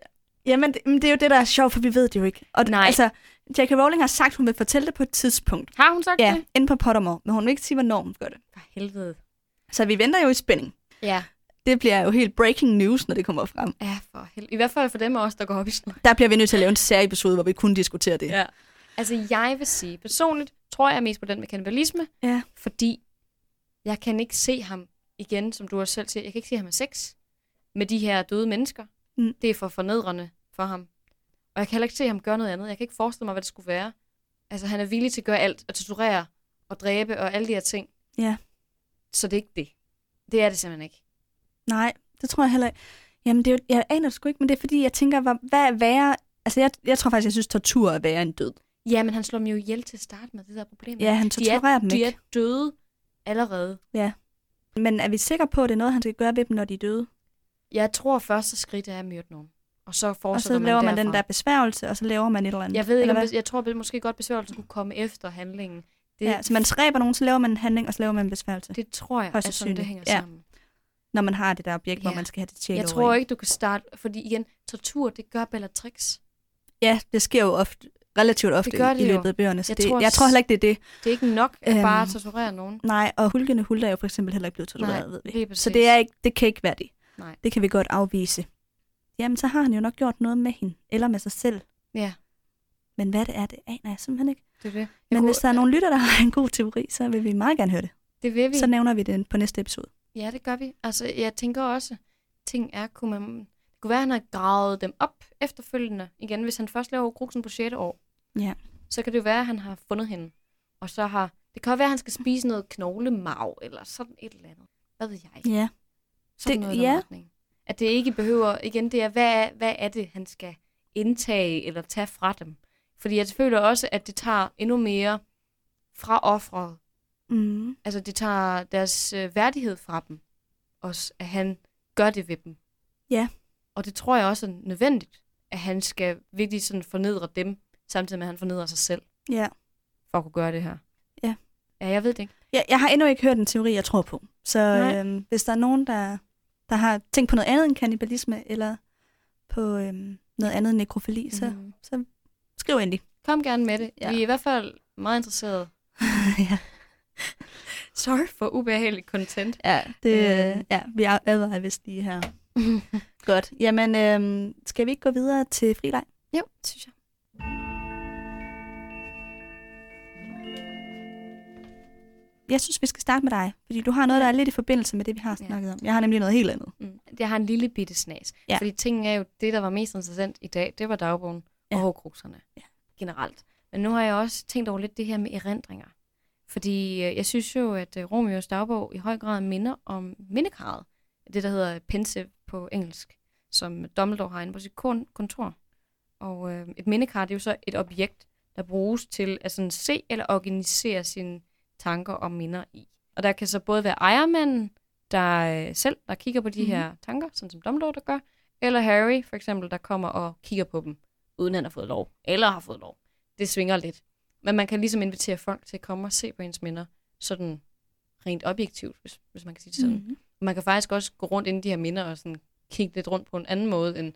Jamen, det, men det er jo det, der er sjovt, for vi ved det jo ikke. Og Nej. Altså, J.K. Rowling har sagt, hun vil fortælle det på et tidspunkt. Har hun sagt Ja, det? inde på Pottermore. Men hun vil ikke sige, hvornår hun gør det. For helvede. Så vi venter jo i spænding. Ja. Det bliver jo helt breaking news, når det kommer frem. Ja, for helvede. I hvert fald for dem af os, der går op i sådan noget. Der bliver vi nødt til at lave en særlig hvor vi kun diskuterer det. Ja. Altså, jeg vil sige, personligt tror jeg mest på den med kannibalisme, Ja. fordi jeg kan ikke se ham igen, som du også selv siger, jeg kan ikke se ham med sex med de her døde mennesker. Mm. Det er for fornedrende for ham. Og jeg kan heller ikke se ham gøre noget andet. Jeg kan ikke forestille mig, hvad det skulle være. Altså, han er villig til at gøre alt, at torturere og dræbe og alle de her ting. Ja. Så det er ikke det. Det er det simpelthen ikke. Nej, det tror jeg heller ikke. Jamen, det er jo, jeg aner det sgu ikke, men det er fordi, jeg tænker, hvad, hvad er værre... Altså, jeg, jeg tror faktisk, jeg synes, tortur er værre end død. Ja, men han slår dem jo ihjel til at starte med, det der problem. Ja, han de er, torturerer dem de ikke. er døde allerede. Men er vi sikre på, at det er noget, han skal gøre ved dem, når de er døde? Jeg tror, første skridt er at myrde nogen. Og så Og fortsætter så laver man derfra. den der besværgelse, og så laver man et eller andet. Jeg ved ikke, om jeg tror måske godt, besværgelsen kunne komme efter handlingen. Det, Ja, så man stræber nogen, så laver man en handling, og så laver man en besværgelse. det tror jeg, at sådan, det hænger Ja. sammen. Når man har det der objekt, hvor Ja. man skal have det tjekket Jeg tror ikke, du kan starte, fordi igen, tortur, det gør Bellatrix. Ja, det sker jo ofte, relativt ofte gør det i løbet af bøgerne. Så Jeg det, tror jeg tror heller ikke, det er det. Det er ikke nok at Øhm, bare torturere nogen. Nej, og hulkende hulda er jo for eksempel heller ikke blevet tortureret, Nej, ved vi. Så det, er ikke, det kan ikke være det. Nej. Det kan vi godt afvise. Jamen, så har han jo nok gjort noget med hende, eller med sig selv. Ja, Men hvad det er, det aner jeg simpelthen ikke. det er det. Jeg Men kunne- hvis der er nogle lytter, der har en god teori, så vil vi meget gerne høre det. Det vil vi. Så nævner vi det på næste episode. Ja, det gør vi. Altså, jeg tænker også, ting er, kunne man... Det kunne være, at han har gravet dem op efterfølgende. Igen, hvis han først laver kruksen på 6. år, Ja. så kan det jo være, at han har fundet hende. Og så har... Det kan jo være, at han skal spise noget knoglemarv, eller sådan et eller andet. Hvad ved jeg? Ja. Sådan Det- noget ja. retning. At det ikke behøver... Igen, det er, hvad er, hvad er det, han skal indtage eller tage fra dem? Fordi jeg føler også, at det tager endnu mere fra offeret. Mm. Altså, det tager deres øh, værdighed fra dem. Også, at han gør det ved dem. Ja. Og det tror jeg også er nødvendigt, at han skal virkelig sådan fornedre dem, samtidig med, at han fornedrer sig selv, Ja. for at kunne gøre det her. Ja. Ja, jeg ved det ikke. Jeg, jeg har endnu ikke hørt en teori, jeg tror på. Så Nej. øhm, hvis der er nogen, der, der har tænkt på noget andet end kannibalisme, eller på øhm, noget andet end nekrofili, så Mm. skriv endelig. Kom gerne med det. Ja. Vi er i hvert fald meget interesserede. ja. Sorry for ubehageligt content. Ja, det, Øh. ja, vi advarer vist lige her. Godt. Jamen, øhm, skal vi ikke gå videre til frileg? jo, synes jeg. Jeg synes, vi skal starte med dig, fordi du har noget, der er lidt i forbindelse med det, vi har Ja. snakket om. Jeg har nemlig noget helt andet. Mm. Jeg har en lille bitte snas. Ja. Ja. Fordi tingen er jo, det, der var mest interessant i dag, det var dagbogen Ja. og hårdkrukserne Ja. generelt. Men nu har jeg også tænkt over lidt det her med erindringer. Fordi øh, jeg synes jo, at øh, Romeos dagbog i høj grad minder om mindekarret. Det, der hedder pensive på engelsk, som Dumbledore har inde på sit kon- kontor. Og øh, et mindekar, det er jo så et objekt, der bruges til at sådan se eller organisere sine tanker og minder i. Og der kan så både være ejermanden, der øh, selv der kigger på de Mhm. mm-hmm. her tanker, sådan som Dumbledore der gør, eller Harry for eksempel, der kommer og kigger på dem, uden han har fået lov, eller har fået lov. Det svinger lidt. Men man kan ligesom invitere folk til at komme og se på ens minder, sådan rent objektivt, hvis, hvis man kan sige det sådan. Mm. Mm. Man kan faktisk også gå rundt ind i de her minder og sådan kigge lidt rundt på en anden måde, end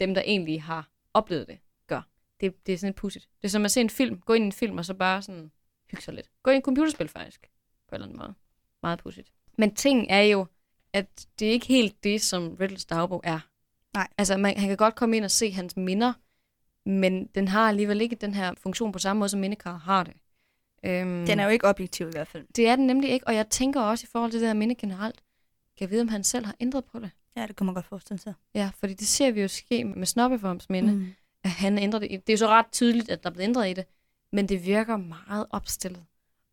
dem, der egentlig har oplevet det, gør. Det, det er sådan lidt pudsigt. Det er som at se en film, gå ind i en film, og så bare sådan hygge sig lidt. Gå ind i et computerspil faktisk, på en eller anden måde. Meget pudsigt. Men ting er jo, at det er ikke helt det, som Riddles dagbog er. Nej. Altså, man, han kan godt komme ind og se hans minder, men den har alligevel ikke den her funktion på samme måde, som mindekar har det. Øhm, Den er jo ikke objektiv i hvert fald. Det er den nemlig ikke, og jeg tænker også i forhold til det her minde generelt, kan jeg vide, om han selv har ændret på det. Ja, det kunne man godt forestille sig. Ja, fordi det ser vi jo ske med Snobbeforms minde. Mm. at han ændrer det. Det er jo så ret tydeligt, at der er blevet ændret i det, men det virker meget opstillet.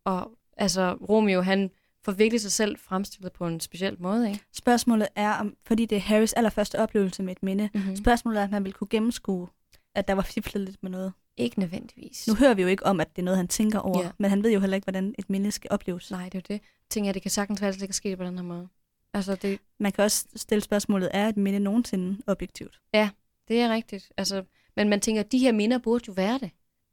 Og altså, Romeo, han får virkelig sig selv fremstillet på en speciel måde, ikke? Spørgsmålet er, om, fordi det er Harrys allerførste oplevelse med et minde, Mm-hmm. spørgsmålet er, at man vil kunne gennemskue, at der var fiflet lidt med noget. Ikke nødvendigvis. Nu hører vi jo ikke om, at det er noget, han tænker over, Ja. men han ved jo heller ikke, hvordan et minde skal opleves. Nej, det er jo det. Tænker jeg, det kan sagtens være, at det kan ske på den her måde. Altså, det, Man kan også stille spørgsmålet, er et minde nogensinde objektivt? det er rigtigt. Altså, men man tænker, at de her minder burde jo være det.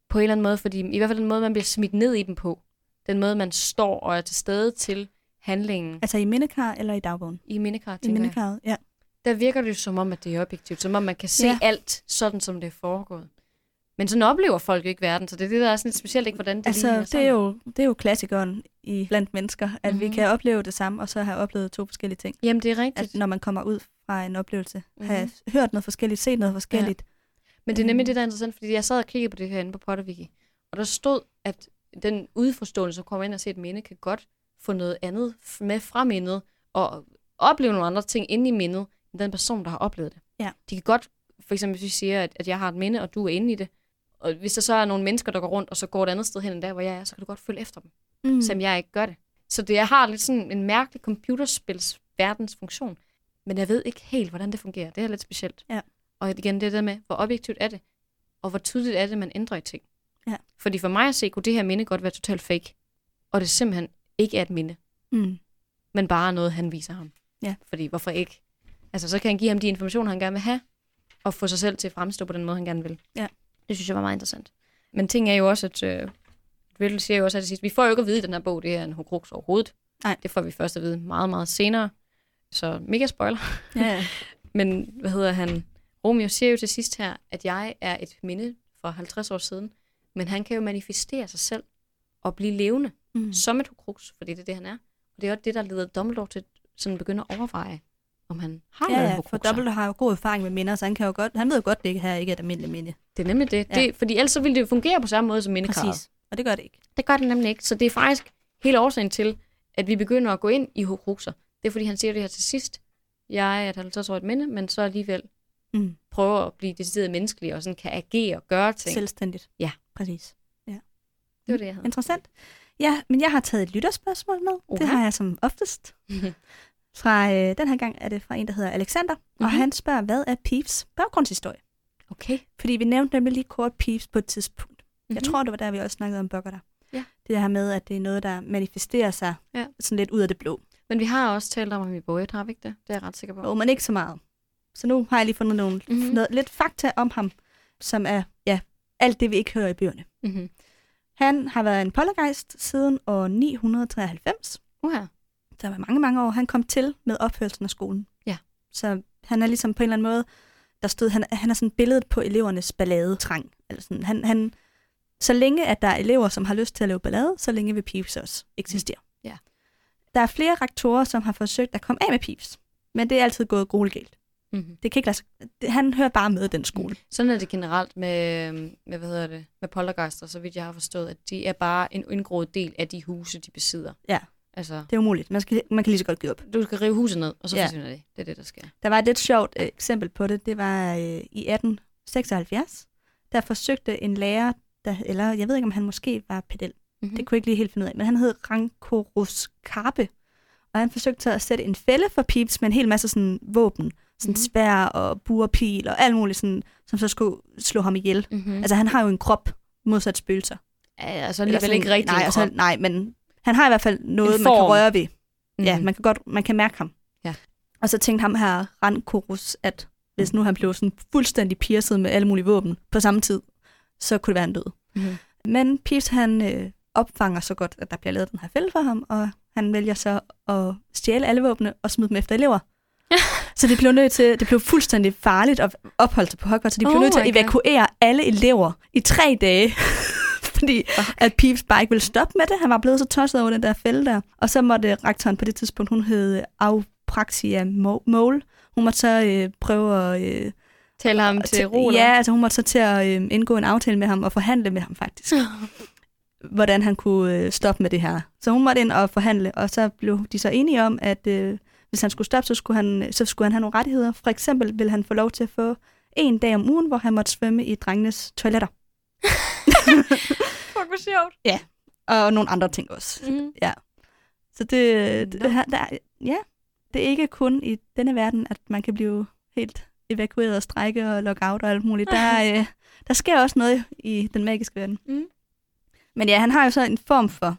På en eller anden måde, fordi i hvert fald den måde, man bliver smidt ned i dem på. Den måde, man står og er til stede til handlingen Altså i mindekar eller i dagbogen? i mindekar, I mindekarret, ja. der virker det jo som om, at det er objektivt. Som om man kan se Ja. alt, sådan som det er foregået. Men sådan oplever folk jo ikke verden, så det er det, der er sådan lidt specielt, ikke, hvordan det Altså, det er, jo, det er jo klassikeren i blandt mennesker, at mm-hmm. vi Mhm. kan opleve det samme, og så have oplevet to forskellige ting. Jamen, det er rigtigt. At når man kommer ud fra en oplevelse, mm-hmm. have hørt noget forskelligt, set noget forskelligt. Men det er nemlig Øhm. det, der er interessant, fordi jeg sad og kiggede på det her inde på Potterwiki, og der stod, at den udforståelse, som kommer ind og ser et minde, kan godt få noget andet med fra mindet, og opleve nogle andre ting inde i mindet, end den person, der har oplevet det. Ja. De kan godt, for eksempel hvis vi siger, at, at jeg har et minde, og du er inde i det, og hvis der så er nogle mennesker, der går rundt, og så går et andet sted hen end der, hvor jeg er, så kan du godt følge efter dem. Mm. som jeg ikke gør det. Så det jeg har lidt sådan en mærkelig computerspils verdens funktion. Men jeg ved ikke helt, hvordan det fungerer. Det er lidt specielt. Ja. Og igen, det der med, hvor objektivt er det, og hvor tydeligt er det, man ændrer i ting. Ja. Fordi for mig at se, kunne det her minde godt være totalt fake. Og det simpelthen ikke er et minde, Mm. men bare noget, han viser ham. Ja. Fordi hvorfor ikke? Altså, så kan han give ham de informationer, han gerne vil have, og få sig selv til at fremstå på den måde, han gerne vil. Ja. Det synes jeg var meget interessant. Men ting er jo også, at øh, Riddle siger jo også, at det sidste, vi får jo ikke at vide i den her bog, det er en Horcrux overhovedet. Nej. Det får vi først at vide meget, meget senere. Så mega spoiler. Ja. Men hvad hedder han? Romeo siger jo til sidst her, at jeg er et minde fra 50 år siden, men han kan jo manifestere sig selv og blive levende Mm. som et Horcrux, fordi det er det, han er. Og det er også det, der leder Dumbledore til sådan at begynde at overveje, om han har Ja, ja, for. Dumbledore har jo god erfaring med minder, så han, kan jo godt, han ved jo godt, det her ikke er et almindeligt minde. Det er nemlig det. Ja. det. Fordi ellers så ville det jo fungere på samme måde som mindekarret. Præcis. Og det gør det ikke. Det gør det nemlig ikke. Så det er faktisk hele årsagen til, at vi begynder at gå ind i Horcruxer. Det er, fordi han siger det her til sidst. Jeg er et 50-årigt minde, men så alligevel Mm. prøver at blive decideret menneskelig, og sådan kan agere og gøre ting. Selvstændigt. Ja. Præcis. Det var det, jeg havde. Interessant. Ja, men jeg har taget et lytterspørgsmål med. Oha. Det har jeg som oftest. Fra, øh, den her gang er det fra en, der hedder Alexander, mm-hmm. og Mhm. han spørger, hvad er Peeves baggrundshistorie? Okay. Fordi vi nævnte nemlig lige kort Peeves på et tidspunkt. Mm-hmm. Jeg Mhm. tror, det var der, vi også snakkede om Bugger der. Ja. Det her med, at det er noget, der manifesterer sig Ja. sådan lidt ud af det blå. Men vi har også talt om ham i Boyd, har vi ikke det? Det er jeg ret sikker på. Jo, men ikke så meget. Så nu har jeg lige fundet nogle, Mhm. mm-hmm. noget, lidt fakta om ham, som er ja, alt det, vi ikke hører i bøgerne. Mm-hmm. Han har været en poltergeist siden år 993. Uha. Der var mange, mange år. Han kom til med opførelsen af skolen. Ja. Så han er ligesom på en eller anden måde, der stod, han, han er sådan billedet på elevernes balladetrang. Eller sådan. Han, han, så længe at der er elever, som har lyst til at lave ballade, så længe vil Peeves også eksistere. Ja. Der er flere rektorer, som har forsøgt at komme af med Peeves. Men det er altid gået grueligt galt. Mm-hmm. Det kan ikke lade sig, han hører bare med den skole. Sådan er det generelt med, med, hvad hedder det, med poltergeister, så vidt jeg har forstået, at de er bare en indgroet del af de huse, de besidder. Ja. Altså, Det er umuligt. Man, skal, man kan lige så godt give op. du skal rive huset ned, og så Ja. forsvinder det. Det er det, der sker. Der var et lidt sjovt øh, eksempel på det. Det var øh, i 1876. Der forsøgte en lærer, der, eller jeg ved ikke, om han måske var pedel. Mm-hmm. Det kunne jeg ikke lige helt finde ud af. Men han hed Rankorus Karpe. Og han forsøgte at sætte en fælde for Peeps med en hel masse sådan våben. Sådan Mhm. svær og burpil og alt muligt, sådan, som så skulle slå ham ihjel. Mm-hmm. Altså han har jo en krop modsat spøgelser. ja, altså alligevel sådan- ikke rigtig nej, en altså, nej, men han har i hvert fald noget, man kan røre ved. Mm. Ja, Mhm. man kan godt man kan mærke ham. Ja. Og så tænkte ham her Rankorus, at hvis nu han blev sådan fuldstændig pierced med alle mulige våben på samme tid, så kunne det være en død. Mhm. Men Peeves han øh, opfanger så godt, at der bliver lavet den her fælde for ham, og han vælger så at stjæle alle våbne og smide dem efter elever. så det blev nødt til, det blev fuldstændig farligt at opholde sig på Hogwarts, så de blev Oh nødt til at God. evakuere alle elever i tre dage. Fordi at Peeves bare ikke ville stoppe med det. Han var blevet så tosset over den der fælde der. Og så måtte rektoren på det tidspunkt, hun hed Aupraxia Mo- Mole. Hun måtte så øh, prøve at... Øh, Tale ham til ro, Ja, altså hun måtte så til at øh, indgå en aftale med ham og forhandle med ham faktisk. hvordan han kunne øh, stoppe med det her. Så hun måtte ind og forhandle, og så blev de så enige om, at øh, hvis han skulle stoppe, så skulle, han, så skulle han have nogle rettigheder. For eksempel ville han få lov til at få en dag om ugen, hvor han måtte svømme i drengenes toiletter. Fuck, hvor sjovt. Og nogle andre ting også. Mm. Så det, det, her, der, ja, det er ikke kun i denne verden, at man kan blive helt evakueret og strække og lockout og alt muligt. Der, er, øh, der sker også noget i den magiske verden. Mm. Men ja, han har jo så en form for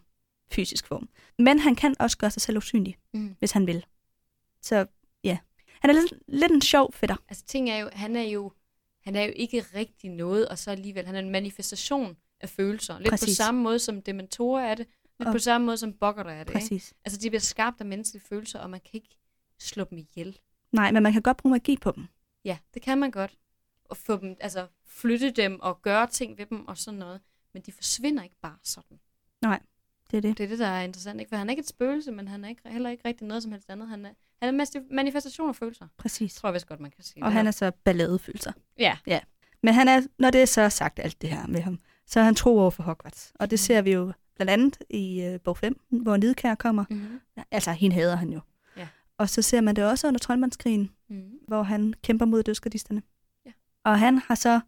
fysisk form. Men han kan også gøre sig selv usynlig, Mm. hvis han vil. Så ja, han er lidt, lidt en sjov fætter. Altså, ting er jo, han er jo, han er jo ikke rigtig noget, og så alligevel, han er en manifestation af følelser. Lidt Præcis. på samme måde som dementorer er det, lidt Og- på samme måde som bokker er det. Ikke? Præcis. Altså, de bliver skabt af menneskelige følelser, og man kan ikke slå dem ihjel. Nej, men man kan godt bruge magi på dem. Ja, det kan man godt. Og få dem, altså flytte dem og gøre ting ved dem og sådan noget. Men de forsvinder ikke bare sådan. Det er det. Det er det, der er interessant. Ikke? For han er ikke et spøgelse, men han er ikke, heller ikke rigtig noget som helst andet. Han er, han er manifestation af følelser. Præcis. Tror jeg vist godt, man kan sige. Og han er så balladefølelser. Ja. Men han er, når det er så sagt alt det her med ham, så er han tro over for Hogwarts. Og det Mm. ser vi jo blandt andet i øh, bog 5, hvor Nidkær kommer. Mm-hmm. Altså, hende hader han jo. Ja. Og så ser man det også under troldmandskrigen, Mm-hmm. hvor han kæmper mod dødsgardisterne. Ja. Og han har så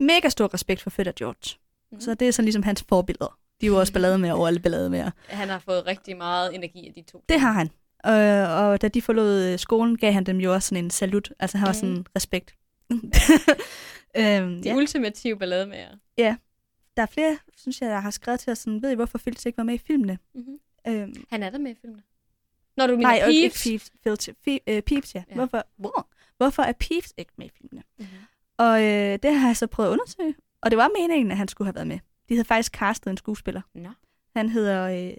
mega stor respekt for Fætter George. Mhm. Så det er så ligesom hans forbilleder. De er jo også ballade med over alle ballade med. Han har fået rigtig meget energi af de to. Det har han. Øh, og da de forlod øh, skolen, gav han dem jo også sådan en salut. Altså han var Mhm. sådan respekt. øhm, De ja. ultimative ballademager. Der er flere, synes jeg, der har skrevet til os sådan, ved I, hvorfor Filch ikke var med i filmene? Mm-hmm. Øhm, Han er der med i filmene. Når du mener nej, og ikke øh, Peeves, ja. Ja. Hvorfor, hvor, hvorfor er Peeves ikke med i filmene? Mm-hmm. Og øh, det har jeg så prøvet at undersøge. Og det var meningen, at han skulle have været med. De havde faktisk castet en skuespiller. Nå. Han hedder øh,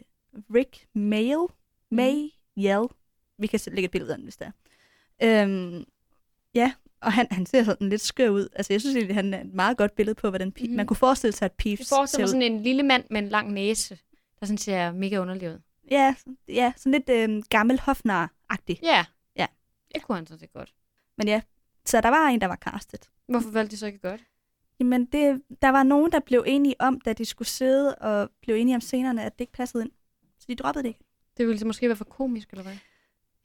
Rick Mayall. Mhm. Mayall. Vi kan lægge et billede af den, hvis det er. Øhm, ja, og han, han ser sådan lidt skør ud. Altså, jeg synes egentlig, han er et meget godt billede på, hvordan mm. man kunne forestille sig, at Peeves Det forestiller mig sådan en lille mand med en lang næse, der sådan ser mega underlig ud. Ja, ja, sådan lidt øh, gammel hofnar-agtig. Ja. Ja. Det kunne han så det godt. Men ja, så der var en, der var castet. Hvorfor valgte de så ikke godt? Jamen, det, der var nogen, der blev enige om, da de skulle sidde og blev enige om scenerne, at det ikke passede ind. Så de droppede det ikke. Det ville måske være for komisk, eller hvad?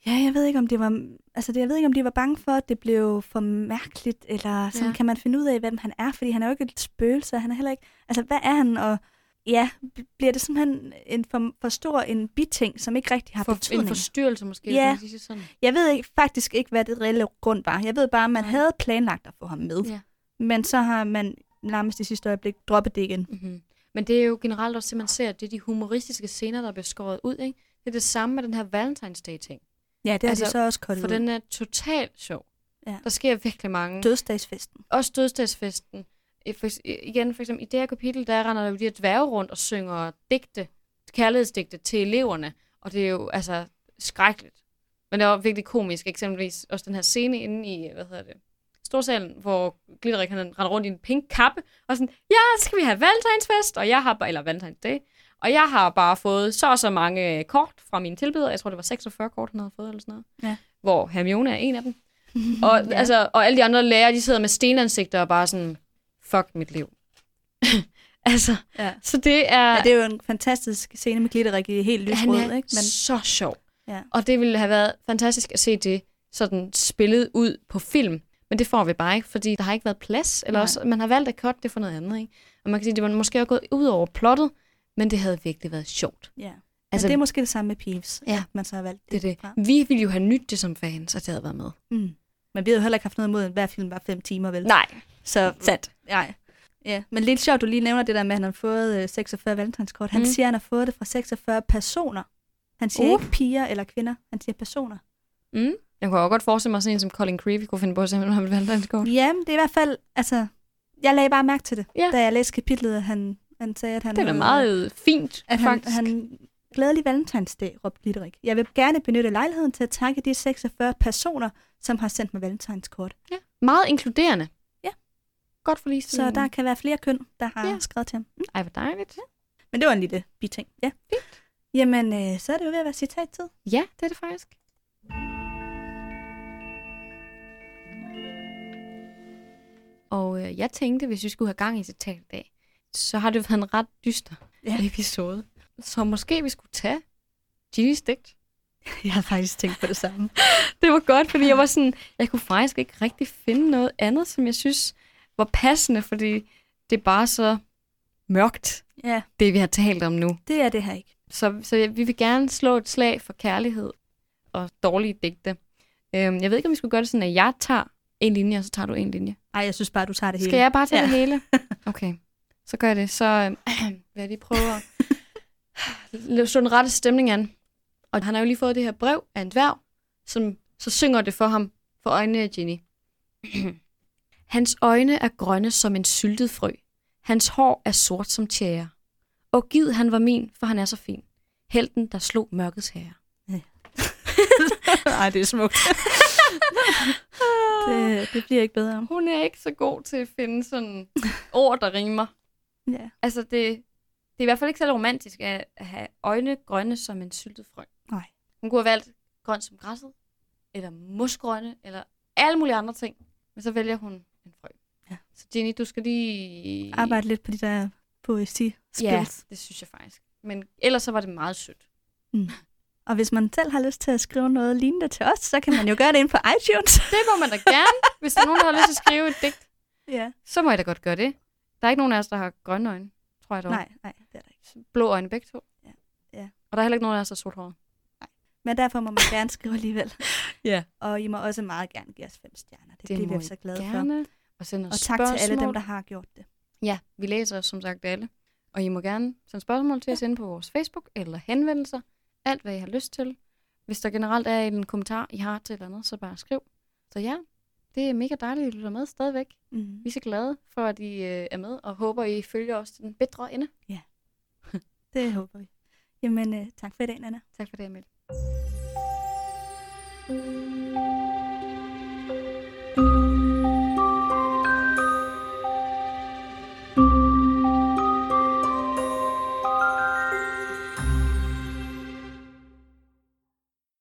Ja, jeg ved ikke, om det var, altså det, jeg ved ikke, om de var bange for, at det blev for mærkeligt, eller sådan Ja. kan man finde ud af, hvem han er, fordi han er jo ikke et spøgelse, han er heller ikke, altså hvad er han, og ja, bl- bliver det simpelthen en for, for stor en biting, som ikke rigtig har For, betydning? en forstyrrelse måske, Ja. hvis man sådan. Jeg ved ikke, faktisk ikke, hvad det reelle grund var. Jeg ved bare, at man Nej. havde planlagt at få ham med, Ja. men så har man nærmest i sidste øjeblik droppet det igen. Mm-hmm. Men det er jo generelt også det, man ser, det er de humoristiske scener, der bliver skåret ud, ikke? Det er det samme med den her Valentine's Day-ting. Ja, det har Altså, de så også kottet For ud. den er totalt sjov. Ja. Der sker virkelig mange. Dødsdagsfesten. Også dødsdagsfesten. For, igen, for eksempel i det her kapitel, der render der jo de her dværge rundt og synger digte, kærlighedsdigte til eleverne. Og det er jo altså skrækkeligt. Men det er jo virkelig komisk. Eksempelvis også den her scene inde i, hvad hedder det, Storsalen, hvor Glitterik han render rundt i en pink kappe, og sådan, ja, så skal vi have valentinsfest, og jeg har bare, eller Valentine's Day, og jeg har bare fået så og så mange kort fra mine tilbydere. Jeg tror, det var 46 kort, han havde fået, eller sådan noget. Ja. Hvor Hermione er en af dem. Og, Ja. altså, og alle de andre lærere, de sidder med stenansigter og bare sådan, fuck mit liv. altså, Ja. så det er... ja, det er jo en fantastisk scene med Glitterik i helt lysrød, ikke? Men, så sjov. Ja. Og det ville have været fantastisk at se det sådan spillet ud på film. Men det får vi bare ikke, fordi der har ikke været plads. Eller Nej. også, man har valgt at cutte det for noget andet. Ikke? Og man kan sige, det var måske også gået ud over plottet, men det havde virkelig været sjovt. ja. Altså, men det er måske det samme med Peeves, Ja. at man så har valgt det det. fra. Vi ville jo have nyt det som fans, at det havde været med. Mm. Men vi havde jo heller ikke haft noget imod, at hver film var fem timer, vel? Nej, Så, sandt. nej. Ja, men lidt sjovt, du lige nævner det der med, at han har fået øh, 46 valentinskort. Han Mm. siger, at han har fået det fra 46 personer. Han siger Uh. ikke piger eller kvinder, han siger personer. Mm. Jeg kunne også godt forestille mig sådan en som Colin Creevy kunne finde på at sende ham et valgdanskort. Jamen, det er i hvert fald, altså, jeg lagde bare mærke til det, Ja. da jeg læste kapitlet, at han, han sagde, at han Det er da meget fint, at han, faktisk. han glædelig valentinsdag, råbte Glitterik. Jeg vil gerne benytte lejligheden til at takke de 46 personer, som har sendt mig valentinskort. Ja. Meget inkluderende. Ja. Godt for lige Så der kan være flere køn, der har Ja. ja. skrevet til ham. Mm. Ej, hvor dejligt. Men det var en lille biting. Ja. Fint. Jamen, øh, så er det jo ved at være citattid. Ja, det er det faktisk. Og øh, jeg tænkte, hvis vi skulle have gang i citat i dag, så har det været en ret dyster Ja. episode. Så måske vi skulle tage Ginny's digt. Jeg har faktisk tænkt på det samme. Det var godt, fordi jeg var sådan, jeg kunne faktisk ikke rigtig finde noget andet, som jeg synes var passende, fordi det er bare så mørkt, Ja, det vi har talt om nu. det er det her ikke. Så, så vi vil gerne slå et slag for kærlighed og dårlige digte. Øhm, jeg ved ikke, om vi skulle gøre det sådan, at jeg tager en linje, og så tager du en linje. Ej, jeg synes bare, du tager det hele. Skal jeg bare tage Ja. det hele? Okay, så gør jeg det. Så øh, vil jeg lige prøve at slå den rette stemning an. Og han har jo lige fået det her brev af en dværg, som så synger det for ham for øjnene af Ginny. Hans øjne er grønne som en syltet frø. Hans hår er sort som tjære. Og gid han var min, for han er så fin. Helten, der slog mørkets herre. Nej, det er smukt. det, det bliver ikke bedre. Hun er ikke så god til at finde sådan ord, der rimer. Ja. Altså, det, det er i hvert fald ikke særlig romantisk at have øjne grønne som en syltet frø. Nej. Hun kunne have valgt grønt som græsset, eller musgrønne, eller alle mulige andre ting. Men så vælger hun en frø. Ja. Så Jenny, du skal lige... Arbejde lidt på de der poesi skills. Ja, det synes jeg faktisk. Men ellers så var det meget sødt. Og hvis man selv har lyst til at skrive noget lignende til os, så kan man jo gøre det ind på iTunes. Det må man da gerne. Hvis der er nogen, der har lyst til at skrive et digt, ja. så må jeg da godt gøre det. Der er ikke nogen af os, der har grønne øjne, tror jeg dog. Nej, nej, det er der ikke. Blå øjne begge to. Ja. Ja. Og der er heller ikke nogen af os, der er sort hår. Men derfor må man gerne skrive alligevel. Ja. Og I må også meget gerne give os fem stjerner. Det, det bliver vi I så glade for. gerne. Og sende os Og tak til alle dem, spørgsmål. der har gjort det. Ja, vi læser som sagt alle. Og I må gerne sende spørgsmål til os inde på vores Facebook eller henvendelser. Alt, hvad I har lyst til. Hvis der generelt er en kommentar, I har til et eller andet, så bare skriv. Så ja, det er mega dejligt, at I lytter med stadigvæk. Mm. Vi er så glade for, at I øh, er med, og håber, I følger os til den bedre ende. Det håber vi. Jamen, øh, tak for i dag, Nana. Tak for det, Emil.